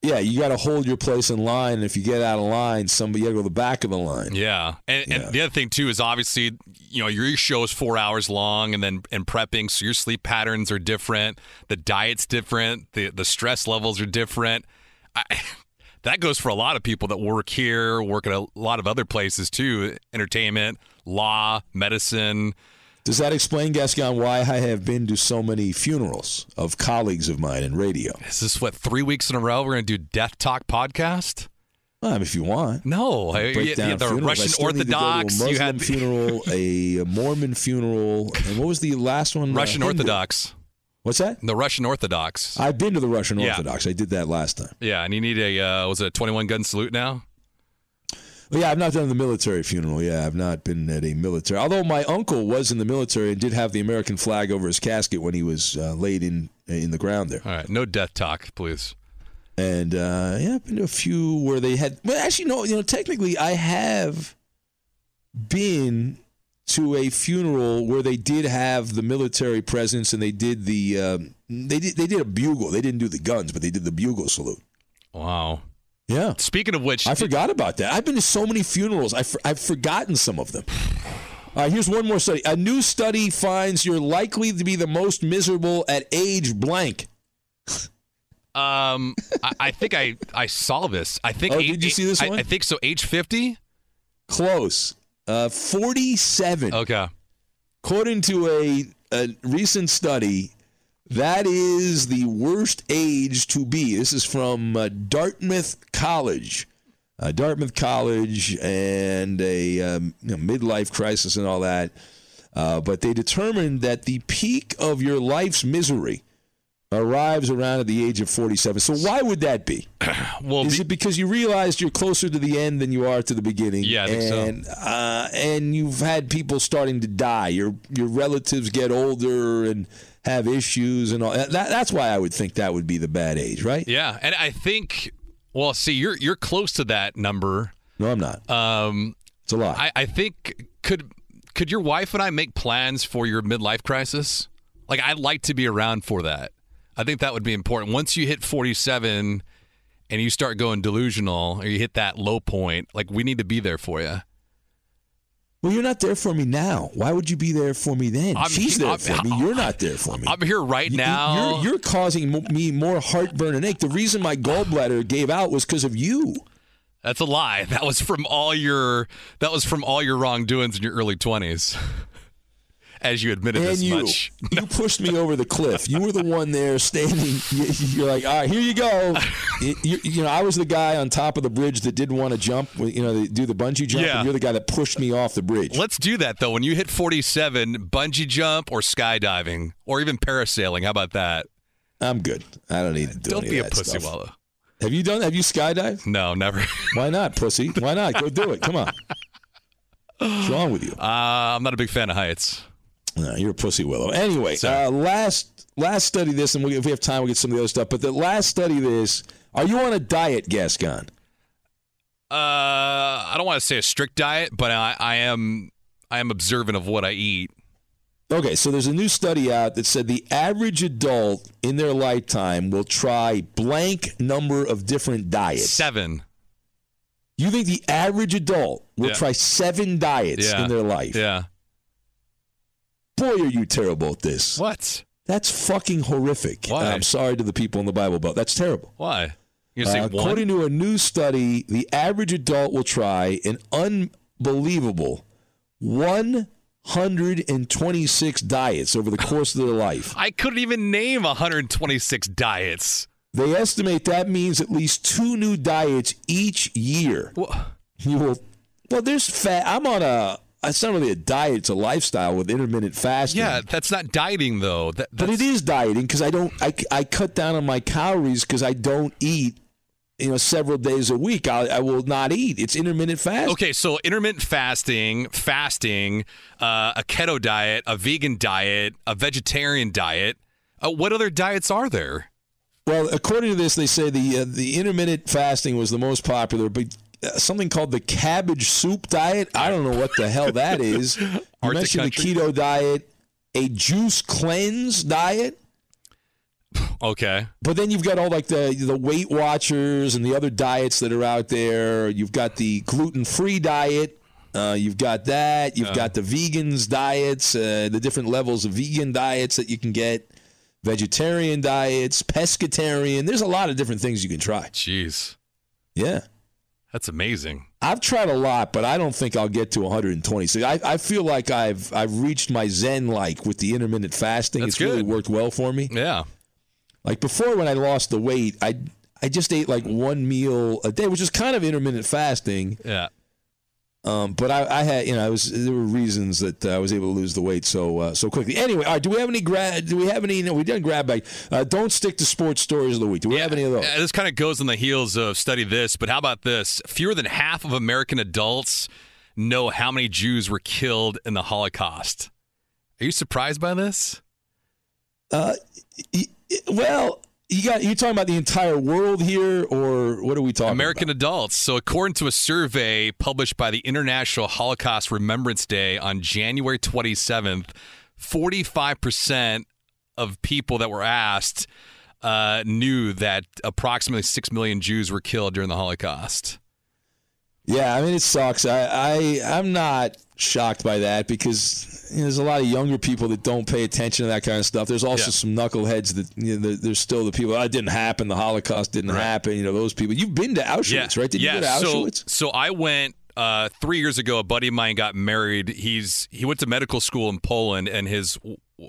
Yeah, you got to hold your place in line. And if you get out of line, somebody got to go to the back of the line. Yeah. And, and the other thing too is obviously, you know, your show is four hours long and then and prepping, so your sleep patterns are different, the diet's different, the the stress levels are different. I, that goes for a lot of people that work here, work at a lot of other places too, entertainment, law, medicine. Does that explain, Gascon, why I have been to so many funerals of colleagues of mine in radio? Is this what three weeks in a row we're going to do Death Talk podcast? Um, if you want. No, I- yeah, yeah, the funerals. I Russian still need to go to Orthodox, you had- funeral, a Mormon funeral, and what was the last one? Uh, Russian Hindu. Orthodox. What's that? The Russian Orthodox. I've been to the Russian Yeah. Orthodox. I did that last time. Yeah, and you need a uh, was it a twenty one gun salute now? Yeah, I've not done the military funeral. Yeah, I've not been at a military. Although my uncle was in the military and did have the American flag over his casket when he was uh, laid in in the ground there. All right, no death talk, please. And uh, yeah, I've been to a few where they had. Well, actually, no. You know, technically, I have been to a funeral where they did have the military presence and they did the um, they did they did a bugle. They didn't do the guns, but they did the bugle salute. Wow. Yeah. Speaking of which, I forgot about that. I've been to so many funerals. I've, I've forgotten some of them. All right, here's one more study. A new study finds you're likely to be the most miserable at age blank. Um, I, I think I I saw this. I think. Oh, eight- did you see this I, one? I think so. Age fifty. Close. Uh, 47. Okay. According to a, a recent study, that is the worst age to be. This is from uh, Dartmouth College. Uh, Dartmouth College and a um, you know, midlife crisis and all that. Uh, but they determined that the peak of your life's misery arrives around at the age of 47. So why would that be? Well, is it because you realized you're closer to the end than you are to the beginning? Yeah, think so. and, uh, and you've had people starting to die. Your your relatives get older and have issues and all. That, that's why I would think that would be the bad age, right? Yeah, and I think. Well, see, you're you're close to that number. No, I'm not. Um, it's a lot. I, I think could could your wife and I make plans for your midlife crisis? Like, I'd like to be around for that. I think that would be important. Once you hit 47 and you start going delusional or you hit that low point, like we need to be there for you. Well, you're not there for me now. Why would you be there for me then? I'm- She's there I'm- for me. You're not there for me. I'm here right now. You're, you're causing me more heartburn and ache. The reason my gallbladder gave out was because of you. That's a lie. That was from all your that was from all your wrongdoings in your early 20s. As you admitted and as you, much. you pushed me over the cliff. You were the one there standing. You- You're like, all right, here you go. You, you- know, I was the guy on top of the bridge that didn't want to jump. You know, do the bungee jump. Yeah. And you're the guy that pushed me off the bridge. Let's do that though. When you hit 47, bungee jump or skydiving or even parasailing. How about that? I'm good. I don't need to do Don't be a pussy, stuff. Walla. Have you done? Have you skydived? No, never. Why not, pussy? Why not? Go do it. Come on. What's wrong with you? Uh, I'm not a big fan of heights. No, you're a pussy willow. Anyway, uh, last last study this, and we, if we have time, we'll get some of the other stuff. But the last study this, are you on a diet, Gascon? Uh, I don't want to say a strict diet, but I, I am I am observant of what I eat. Okay, so there's a new study out that said the average adult in their lifetime will try blank number of different diets. Seven. You think the average adult will Yeah. try seven diets Yeah. in their life? Yeah. Boy, are you terrible at this. What? That's fucking horrific. Why? I'm sorry to the people in the Bible Belt. That's terrible. Why? Uh, according to a new study, the average adult will try an unbelievable 126 diets over the course of their life. I couldn't even name 126 diets. They estimate that means at least two new diets each year. You will. Well, there's fat. I'm on a. It's not really a diet; it's a lifestyle with intermittent fasting. Yeah, that's not dieting though. That, but it is dieting because I don't. I, I cut down on my calories because I don't eat. You know, several days a week. I, I will not eat. It's intermittent fasting. Okay, so intermittent fasting, fasting, uh, a keto diet, a vegan diet, a vegetarian diet. Uh, what other diets are there? Well, according to this, they say the uh, the intermittent fasting was the most popular, but something called the cabbage soup diet. I don't know what the hell that is. You mentioned the country? keto diet, a juice cleanse diet. Okay. But then you've got all like the the Weight Watchers and the other diets that are out there. You've got the gluten free diet. Uh, you've got that. You've Uh. got the vegans diets, uh, the different levels of vegan diets that you can get, vegetarian diets, pescatarian. There's a lot of different things you can try. Jeez, Yeah. That's amazing. I've tried a lot, but I don't think I'll get to 126. I, I feel like I've I've reached my zen like with the intermittent fasting. That's it's really worked well for me. Yeah. Like before, when I lost the weight, I I just ate like one meal a day, which is kind of intermittent fasting. Yeah. Um, but I, I had, you know, I was there were reasons that uh, I was able to lose the weight so uh, so quickly. Anyway, all right. Do we have any grad? Do we have any? No, we didn't grab bag. Uh, don't stick to sports stories of the week. Do we have any of those? Uh, This kind of goes on the heels of study this, but how about this? Fewer than half of American adults know how many Jews were killed in the Holocaust. Are you surprised by this? Uh, well, you got you talking about the entire world here, or what are we talking? American adults. So, according to a survey published by the International Holocaust Remembrance Day on January 27th, 45% of people that were asked uh, knew that approximately 6 million Jews were killed during the Holocaust. Yeah, I mean it sucks. I, I I'm not shocked by that because you know, there's a lot of younger people that don't pay attention to that kind of stuff. There's also Yeah. some knuckleheads that you know, there- there's still the people. Oh, it didn't happen. The Holocaust didn't happen. You know those people. You've been to Auschwitz, right? Did yeah. you go to so, So I went uh, three years ago. A buddy of mine got married. He's he went to medical school in Poland, and his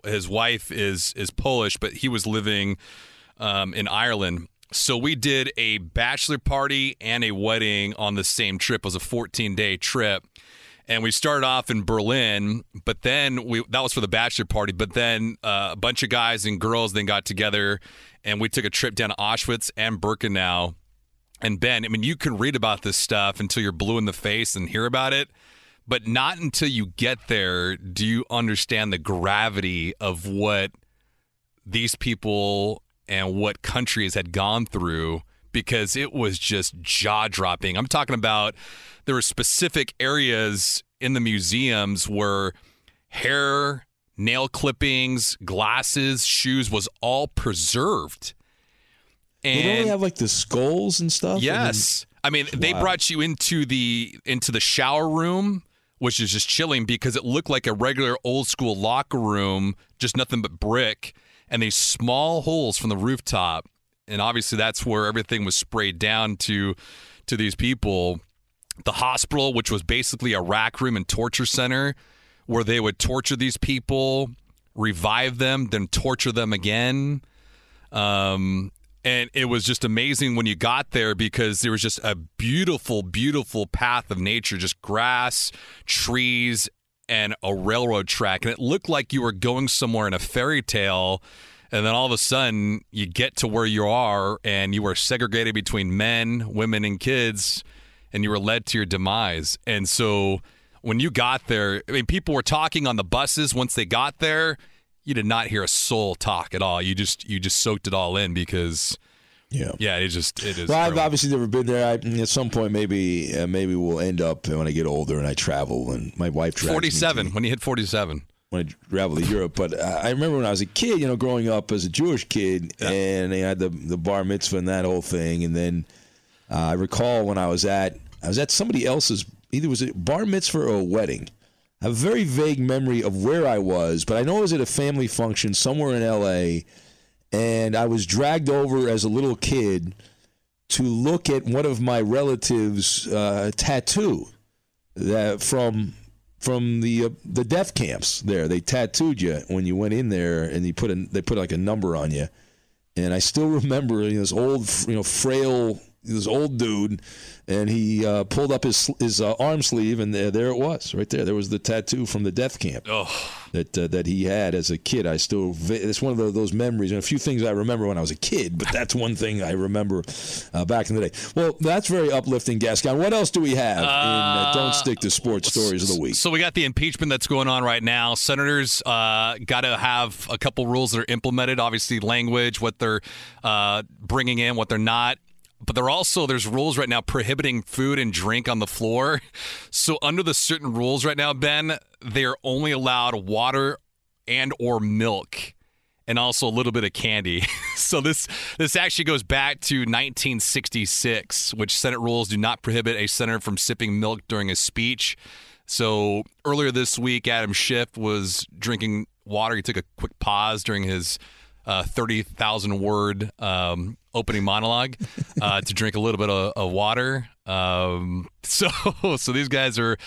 his wife is is Polish, but he was living um, in Ireland. So we did a bachelor party and a wedding on the same trip. It was a 14 day trip. And we started off in Berlin, but then we that was for the bachelor party. But then uh, a bunch of guys and girls then got together, and we took a trip down to Auschwitz and Birkenau. And Ben, I mean, you can read about this stuff until you're blue in the face and hear about it, but not until you get there do you understand the gravity of what these people and what countries had gone through because it was just jaw dropping. I'm talking about there were specific areas in the museums where hair, nail clippings, glasses, shoes was all preserved. And they don't have like the skulls and stuff. I mean, Yes. I mean, they Wow. brought you into the into the shower room, which is just chilling because it looked like a regular old school locker room, just nothing but brick, and these small holes from the rooftop. And obviously that's where everything was sprayed down to to these people. The hospital, which was basically a rack room and torture center, where they would torture these people, revive them, then torture them again. Um, and it was just amazing when you got there because there was just a beautiful, beautiful path of nature, just grass, trees, and a railroad track. And it looked like you were going somewhere in a fairy tale. And then all of a sudden, you get to where you are, and you were segregated between men, women, and kids, and you were led to your demise. And so when you got there, I mean, people were talking on the buses once they got there. You did not hear a soul talk at all. You just you just soaked it all in because Yeah. Yeah, it just it is. Well, I've obviously never been there. I, at some point, maybe uh, maybe we'll end up when I get older and I travel. And my wife drags me to- Forty-seven. When you hit forty-seven. when I travel to Europe. But I remember when I was a kid, you know, growing up as a Jewish kid, and they had the the bar mitzvah and that whole thing. And then uh, I recall when I was at I was at somebody else's either was it bar mitzvah or a wedding. I have a very vague memory of where I was, but I know I was at a family function somewhere in L.A. And I was dragged over as a little kid to look at one of my relatives' uh, tattoo that from from the uh, the death camps there. They tattooed you when you went in there, and they put a, they put like a number on you. And I still remember you know, this old you know frail this old dude, and he uh, pulled up his his uh, arm sleeve, and there, there it was, right there. There was the tattoo from the death camp that uh, that he had as a kid. I still it's one of those memories, and a few things I remember when I was a kid, but that's one thing I remember uh, back in the day. Well, that's very uplifting, Gascon. What else do we have in uh, Don't Stick to Sports Stories of the Week? So we got the impeachment that's going on right now. Senators uh, got to have a couple rules that are implemented. Obviously, language, what they're uh, bringing in, what they're not. But there also there's rules right now prohibiting food and drink on the floor. So under the certain rules right now, Ben, they're only allowed water and or milk and also a little bit of candy. so this this actually goes back to 1966, which Senate rules do not prohibit a senator from sipping milk during a speech. So earlier this week, Adam Schiff was drinking water. He took a quick pause during his uh, 30,000 word um, opening monologue uh, to drink a little bit of, of water. Um, so so these guys are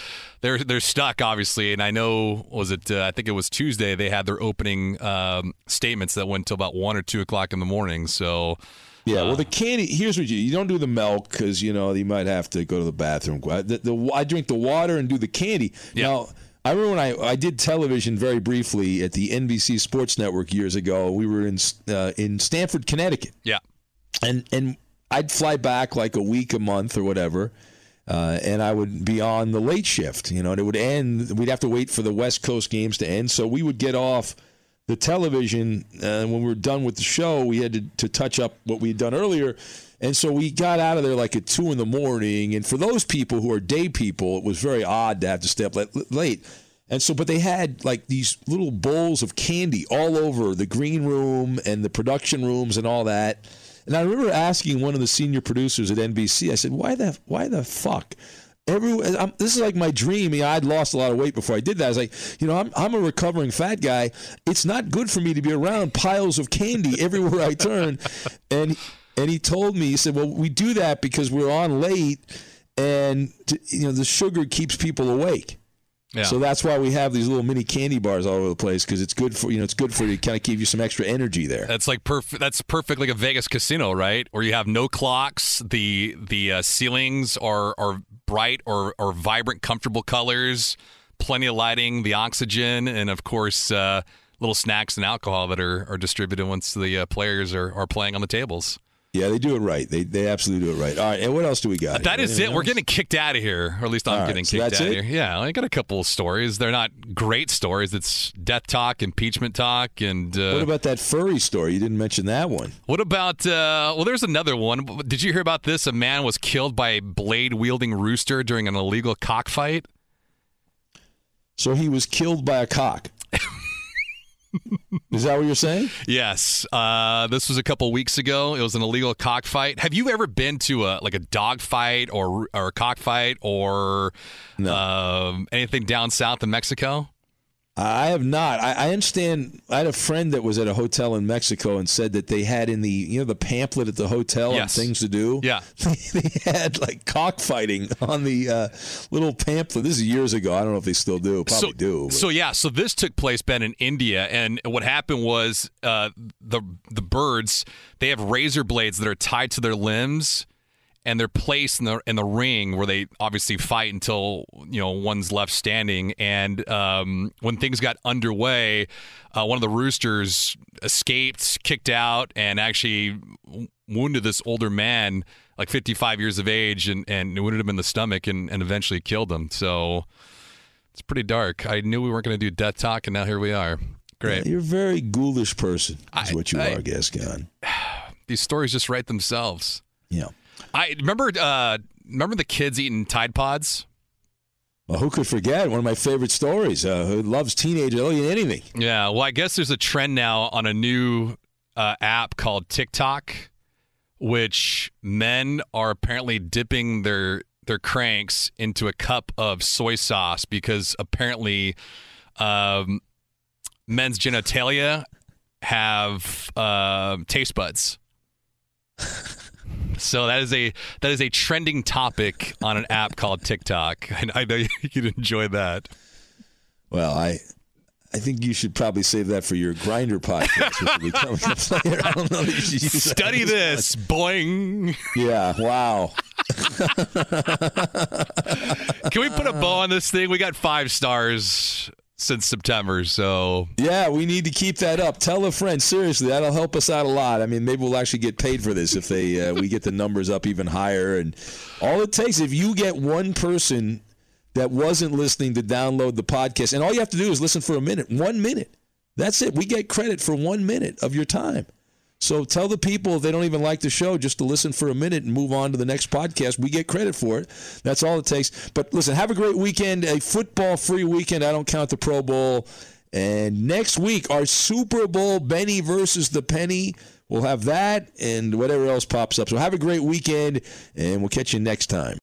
they're they're stuck obviously, and I know was it uh, I think it was Tuesday they had their opening um, statements that went till about one or two o'clock in the morning. So. Yeah, well, the candy. Here's what you you don't do the milk because you know you might have to go to the bathroom. The, the, I drink the water and do the candy. Now, I remember when I, I did television very briefly at the NBC Sports Network years ago. We were in uh, in Stamford, Connecticut. Yeah, and and I'd fly back like a week, a month, or whatever. Uh, and I would be on the late shift, you know, and it would end. We'd have to wait for the West Coast games to end. So we would get off the television. Uh, when we were done with the show, we had to, to touch up what we had done earlier. And so we got out of there like at two in the morning. And for those people who are day people, it was very odd to have to stay up late. And so, but they had like these little bowls of candy all over the green room and the production rooms and all that. And I remember asking one of the senior producers at NBC, I said, why the, why the fuck? Every, I'm, this is like my dream. You know, I'd lost a lot of weight before I did that. I was like, you know, I'm, I'm a recovering fat guy. It's not good for me to be around piles of candy everywhere I turn. And and he told me, he said, well, we do that because we're on late, and to, you know the sugar keeps people awake. Yeah. So that's why we have these little mini candy bars all over the place because it's good for you know it's good for you to kind of give you some extra energy there. That's like perfect. That's perfect, like a Vegas casino, right? Where you have no clocks. The the uh, ceilings are are bright or or vibrant, comfortable colors. Plenty of lighting, the oxygen, and of course, uh, little snacks and alcohol that are, are distributed once the uh, players are, are playing on the tables. Yeah, they do it right. They they absolutely do it right. All right, and what else do we got? That is Anything it. We're getting kicked out of here, or at least I'm right, getting kicked out of here. Yeah, I got a couple of stories. They're not great stories. It's death talk, impeachment talk, and uh, What about that furry story? You didn't mention that one. What about? Uh, well, there's another one. Did you hear about this? A man was killed by a blade wielding rooster during an illegal cockfight. So he was killed by a cock. Is that what you're saying? Yes. Uh, this was a couple weeks ago. It was an illegal cockfight. Have you ever been to a like a dog fight or or a cockfight or um, anything down south in Mexico? I have not. I, I understand. I had a friend that was at a hotel in Mexico and said that they had in the you know the pamphlet at the hotel Yes. and things to do. Yeah. they had like cockfighting on the uh, little pamphlet. This is years ago. I don't know if they still do. Probably so, do. but- So yeah, so this took place, Ben, in India, and what happened was uh, the the birds they have razor blades that are tied to their limbs, and they're placed in the in the ring where they obviously fight until you know one's left standing. And um, when things got underway, uh, one of the roosters escaped, kicked out, and actually wounded this older man, like 55 years of age, and and wounded him in the stomach, and, and eventually killed him. So. It's pretty dark. I knew we weren't going to do death talk, and now here we are. Great. Yeah, you're a very ghoulish person. Is what you I- are, Gascon. these stories just write themselves. Yeah. I remember. Uh, remember the kids eating Tide Pods. Well, who could forget one of my favorite stories? Uh, who loves teenage? They'll eat anything. Yeah. Well, I guess there's a trend now on a new uh, app called TikTok, which men are apparently dipping their their cranks into a cup of soy sauce because apparently um, men's genitalia have uh, taste buds. so that is a that is a trending topic on an app called TikTok. I, I know you'd enjoy that. Well, I I think you should probably save that for your grinder podcast, which will be coming up later. I don't know. That you should use that Study this, boing. Yeah. Wow. Can we put a bow on this thing? We got five stars since September, so Yeah, we need to keep that up. Tell a friend. Seriously, that'll help us out a lot. I mean, maybe we'll actually get paid for this if they uh, we get the numbers up even higher. And all it takes, if you get one person that wasn't listening to download the podcast, and all you have to do is listen for a minute, one minute. That's it. We get credit for one minute of your time. So tell the people if they don't even like the show just to listen for a minute and move on to the next podcast. We get credit for it. That's all it takes. But listen, have a great weekend, a football free weekend. I don't count the Pro Bowl. And next week, our Super Bowl, Benny versus the Penny. We'll have that and whatever else pops up. So have a great weekend, and we'll catch you next time.